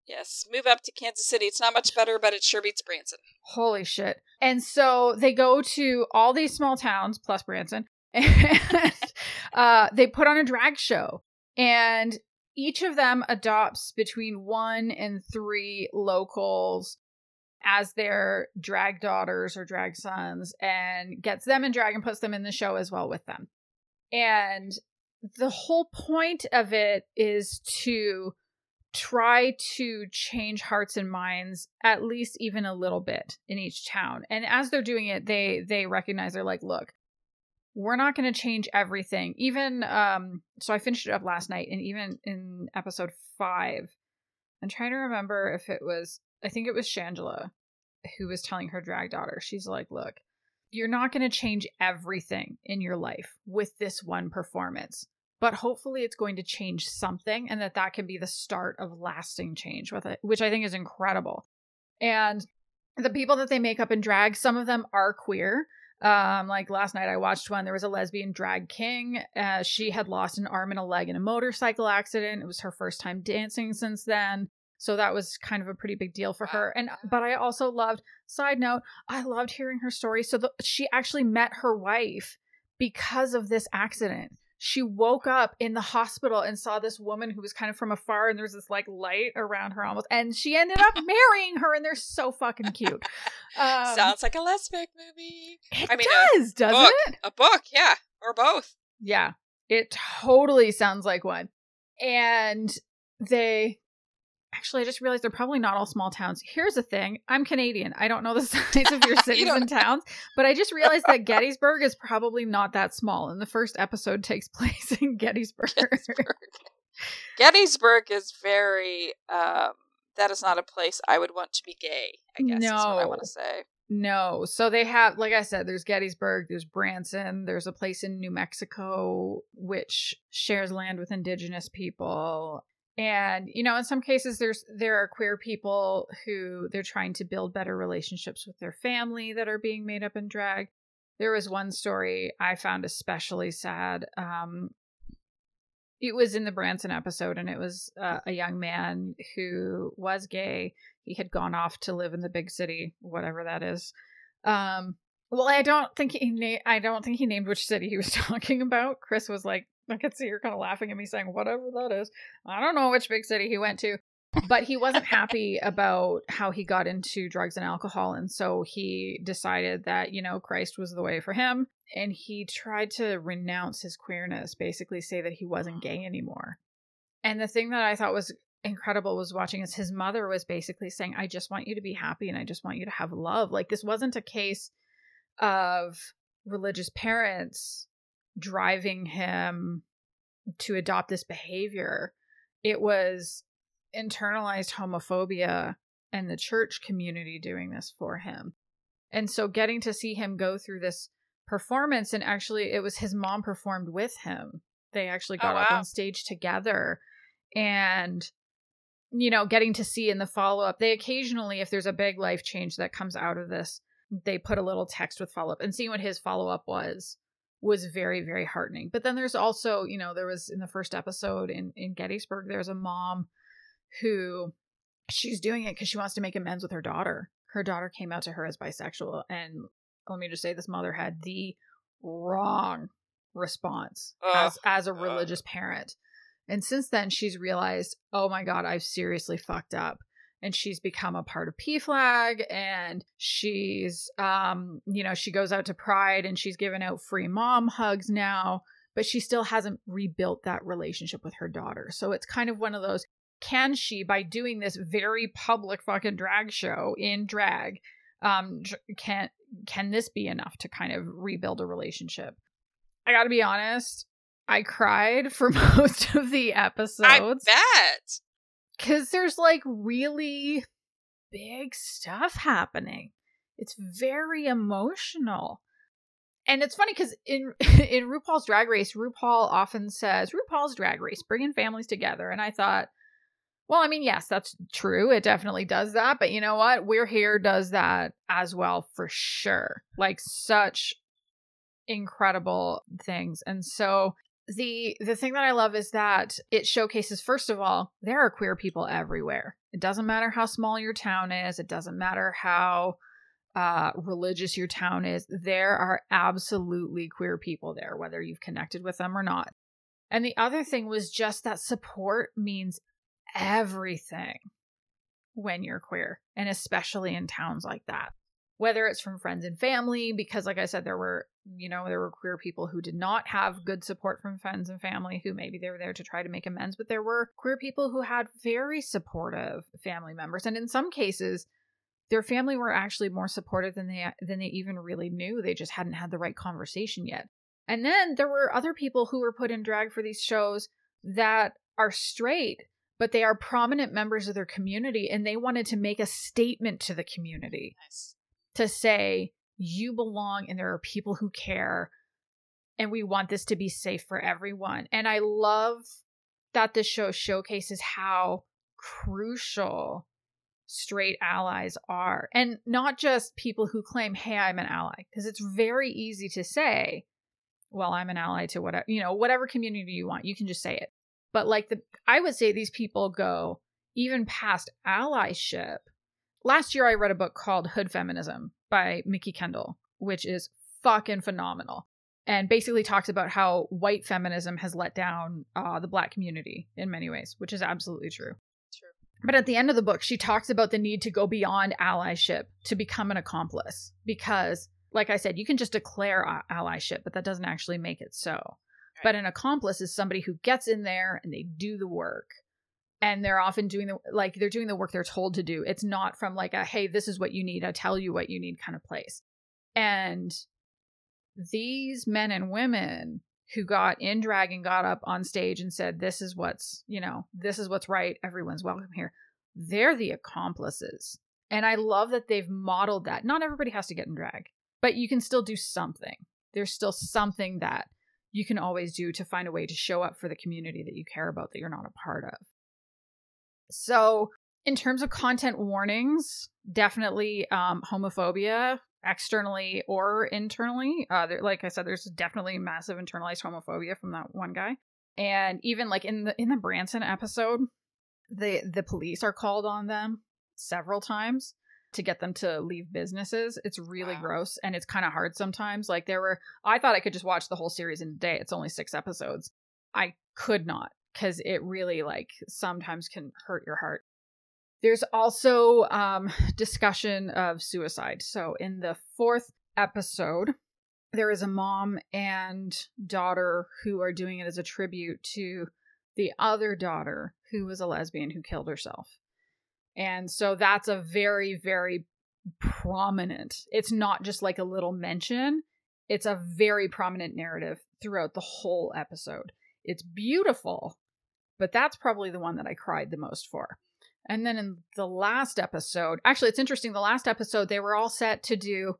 Yes. Move up to Kansas City. It's not much better, but it sure beats Branson. Holy shit. And so they go to all these small towns, plus Branson, and uh, they put on a drag show. And each of them adopts between one and three locals as their drag daughters or drag sons and gets them in drag and puts them in the show as well with them. And the whole point of it is to try to change hearts and minds at least even a little bit in each town. And as they're doing it, they they recognize they're like, look, we're not going to change everything. Even um so I finished it up last night and even in episode 5, I'm trying to remember if it was I think it was Shangela who was telling her drag daughter. She's like, look, you're not going to change everything in your life with this one performance but hopefully it's going to change something and that that can be the start of lasting change with it which i think is incredible. And the people that they make up in drag some of them are queer. Um like last night i watched one there was a lesbian drag king uh, she had lost an arm and a leg in a motorcycle accident. It was her first time dancing since then so that was kind of a pretty big deal for her and but i also loved side note i loved hearing her story so the, she actually met her wife because of this accident she woke up in the hospital and saw this woman who was kind of from afar and there's this like light around her almost and she ended up marrying her and they're so fucking cute um, Sounds like a lesbian movie. it I mean, does doesn't book. it A book, yeah. Or both. yeah it totally sounds like one and they actually i just realized they're probably not all small towns here's the thing i'm canadian i don't know the size of your cities and towns but i just realized that gettysburg is probably not that small and the first episode takes place in gettysburg Gettysburg. Gettysburg is very um that is not a place I would want to be gay. I guess no. is what I want to say. No. So they have, like I said, there's Gettysburg, there's Branson, there's a place in New Mexico which shares land with indigenous people. And, you know, in some cases there's there are queer people who they're trying to build better relationships with their family that are being made up in drag. There was one story I found especially sad. Um, it was in the Branson episode, and it was uh, a young man who was gay. He had gone off to live in the big city, whatever that is. Um, well, I don't think he na- I don't think he named which city he was talking about. Chris was like, I could see her kind of laughing at me, saying, "Whatever that is." I don't know which big city he went to, but he wasn't happy about how he got into drugs and alcohol, and so he decided that you know Christ was the way for him and he tried to renounce his queerness, basically say that he wasn't gay anymore. And the thing that I thought was incredible was watching is his mother was basically saying, I just want you to be happy and I just want you to have love. Like this wasn't a case of religious parents driving him to adopt this behavior. It was internalized homophobia and the church community doing this for him. And so getting to see him go through this performance and actually it was his mom performed with him they actually oh, got oh, wow. up on stage together and you know getting to see in the follow-up they occasionally if there's a big life change that comes out of this they put a little text with follow-up and seeing what his follow-up was was very very heartening but then there's also you know there was in the first episode in in gettysburg there's a mom who she's doing it because she wants to make amends with her daughter her daughter came out to her as bisexual and let me just say this mother had the wrong response uh, as as a religious uh. parent. And since then she's realized, "Oh my god, I've seriously fucked up." And she's become a part of PFLAG and she's um you know, she goes out to Pride and she's giving out free mom hugs now, but she still hasn't rebuilt that relationship with her daughter. So it's kind of one of those can she by doing this very public fucking drag show in drag um can can this be enough to kind of rebuild a relationship? I gotta be honest i cried for most of the episodes. i bet because there's like really big stuff happening it's very emotional and it's funny because in in RuPaul's Drag Race, RuPaul often says RuPaul's Drag Race, bringing families together. And I thought, well, I mean, yes, that's true. It definitely does that. But you know what? We're Here does that as well for sure. Like such incredible things. And so the the thing that I love is that it showcases first of all, there are queer people everywhere. It doesn't matter how small your town is, it doesn't matter how uh, religious your town is. There are absolutely queer people there, whether you've connected with them or not. And the other thing was just that support means everything when you're queer, and especially in towns like that. Whether it's from friends and family, because like I said, there were, you know, there were queer people who did not have good support from friends and family who maybe they were there to try to make amends, but there were queer people who had very supportive family members. And in some cases, their family were actually more supportive than they than they even really knew. They just hadn't had the right conversation yet. And then there were other people who were put in drag for these shows that are straight but they are prominent members of their community and they wanted to make a statement to the community nice. To say you belong and there are people who care and we want this to be safe for everyone and i love that this show showcases how crucial straight allies are and not just people who claim hey i'm an ally because it's very easy to say well i'm an ally to whatever you know whatever community you want you can just say it but like the I would say these people go even past allyship. Last year I read a book called Hood Feminism by Mikki Kendall, which is fucking phenomenal. And basically talks about how white feminism has let down uh, the black community in many ways, which is absolutely true. True. But at the end of the book, she talks about the need to go beyond allyship to become an accomplice. Because, like I said, you can just declare allyship, but that doesn't actually make it so. But an accomplice is somebody who gets in there and they do the work. And they're often doing the like they're doing the work they're told to do. It's not from like a hey, this is what you need, I tell you what you need kind of place. And these men and women who got in drag and got up on stage and said, This is what's, you know, this is what's right, everyone's welcome here. they're the accomplices. And I love that they've modeled that. Not everybody has to get in drag, but you can still do something. There's still something that you can always do to find a way to show up for the community that you care about that you're not a part of. So, in terms of content warnings, definitely um, homophobia externally or internally. Uh, there, like I said, there's definitely massive internalized homophobia from that one guy, and even like in the in the Branson episode, the the police are called on them several times to get them to leave businesses. It's really wow. gross and it's kind of hard sometimes. Like there were I thought I could just watch the whole series in a day. It's only 6 episodes. I could not cuz it really like sometimes can hurt your heart. There's also um discussion of suicide. So in the 4th episode, there is a mom and daughter who are doing it as a tribute to the other daughter who was a lesbian who killed herself. And so that's a very, very prominent, it's not just like a little mention, it's a very prominent narrative throughout the whole episode. It's beautiful, but that's probably the one that I cried the most for. And then in the last episode, actually, it's interesting. The last episode, they were all set to do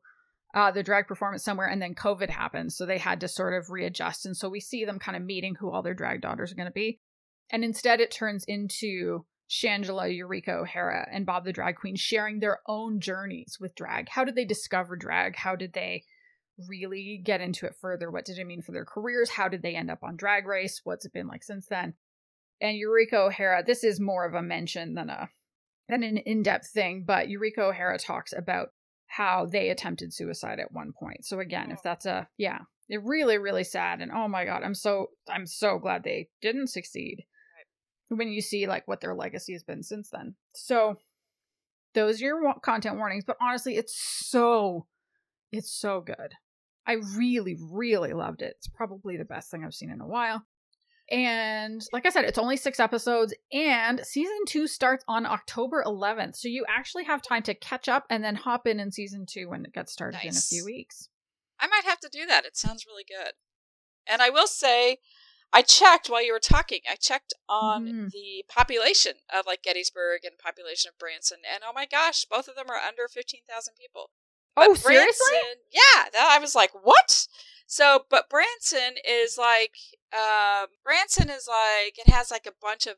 uh, the drag performance somewhere, and then COVID happened. So they had to sort of readjust. And so we see them kind of meeting who all their drag daughters are going to be. And instead, it turns into Shangela, Eureka O'Hara, and Bob the Drag Queen sharing their own journeys with drag. How did they discover drag? How did they really get into it further? What did it mean for their careers? How did they end up on Drag Race? What's it been like since then? And Eureka O'Hara, this is more of a mention than a than an in-depth thing, but Eureka O'Hara talks about how they attempted suicide at one point. So again, if oh. that's a yeah, it really really sad and oh my god, I'm so I'm so glad they didn't succeed when you see like what their legacy has been since then. So those are your content warnings, but honestly, it's so it's so good. I really really loved it. It's probably the best thing I've seen in a while. And like I said, it's only 6 episodes and season 2 starts on October 11th. So you actually have time to catch up and then hop in in season 2 when it gets started nice. in a few weeks. I might have to do that. It sounds really good. And I will say I checked while you were talking. I checked on mm. the population of like Gettysburg and population of Branson, and oh my gosh, both of them are under fifteen thousand people. Oh, but seriously? Branson, yeah, that, I was like, what? So, but Branson is like, um, Branson is like, it has like a bunch of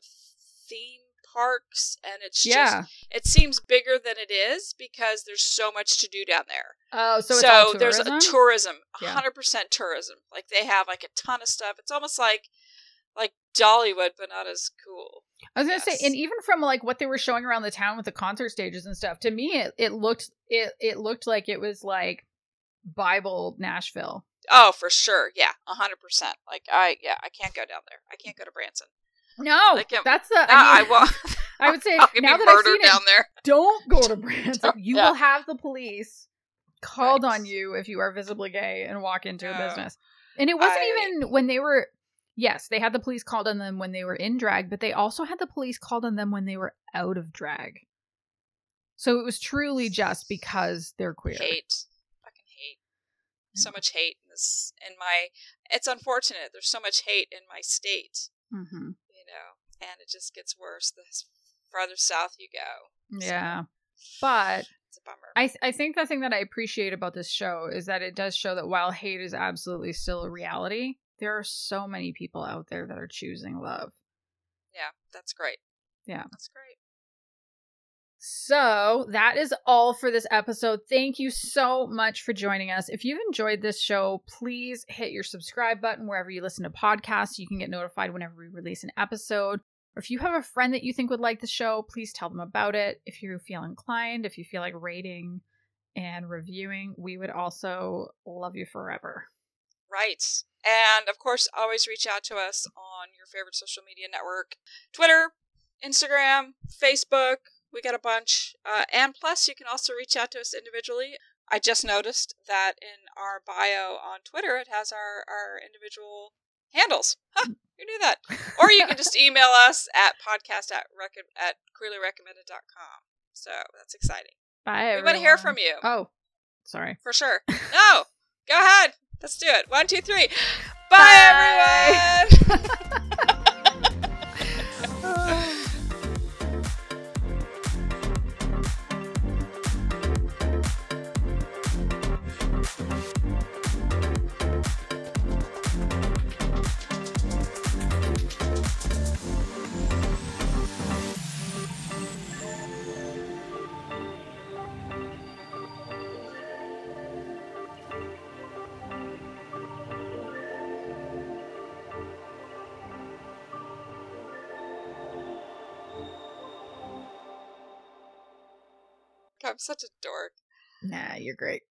theme parks and it's yeah. just it seems bigger than it is because there's so much to do down there. Oh, so so there's a tourism, hundred percent tourism. Like they have like a ton of stuff. It's almost like like Dollywood, but not as cool. I was gonna yes. say, and even from like what they were showing around the town with the concert stages and stuff, to me it, it looked it it looked like it was like Bible Nashville. Oh, for sure, yeah, hundred percent. Like I, yeah, I can't go down there. I can't go to Branson. No, that's the. I, mean, I, I would say now that I've seen down it, there. don't go to Branson. You yeah. will have the police called right. on you if you are visibly gay and walk into a business. And it wasn't I, even when they were. Yes, they had the police called on them when they were in drag, but they also had the police called on them when they were out of drag. So it was truly just because they're queer. Hate. So much hate in this. In my, it's unfortunate. There's so much hate in my state. Mm-hmm you know, and it just gets worse the farther south you go. Yeah. So, but it's a bummer. I th- I think the thing that I appreciate about this show is that it does show that while hate is absolutely still a reality, there are so many people out there that are choosing love. Yeah, that's great. Yeah. That's great. So that is all for this episode. Thank you so much for joining us. If you've enjoyed this show, please hit your subscribe button wherever you listen to podcasts. You can get notified whenever we release an episode. Or if you have a friend that you think would like the show, please tell them about it. If you feel inclined, if you feel like rating and reviewing, we would also love you forever. Right. And of course, always reach out to us on your favorite social media network Twitter, Instagram, Facebook we got a bunch. Uh, and plus, you can also reach out to us individually. I just noticed that in our bio on Twitter, it has our, our individual handles. Huh, who knew that? or you can just email us at podcast at, rec- at queerlyrecommended.com. So that's exciting. Bye. We want to hear from you. Oh, sorry. For sure. No, go ahead. Let's do it. One, two, three. Bye, Bye. everyone. such a dork. Nah, you're great.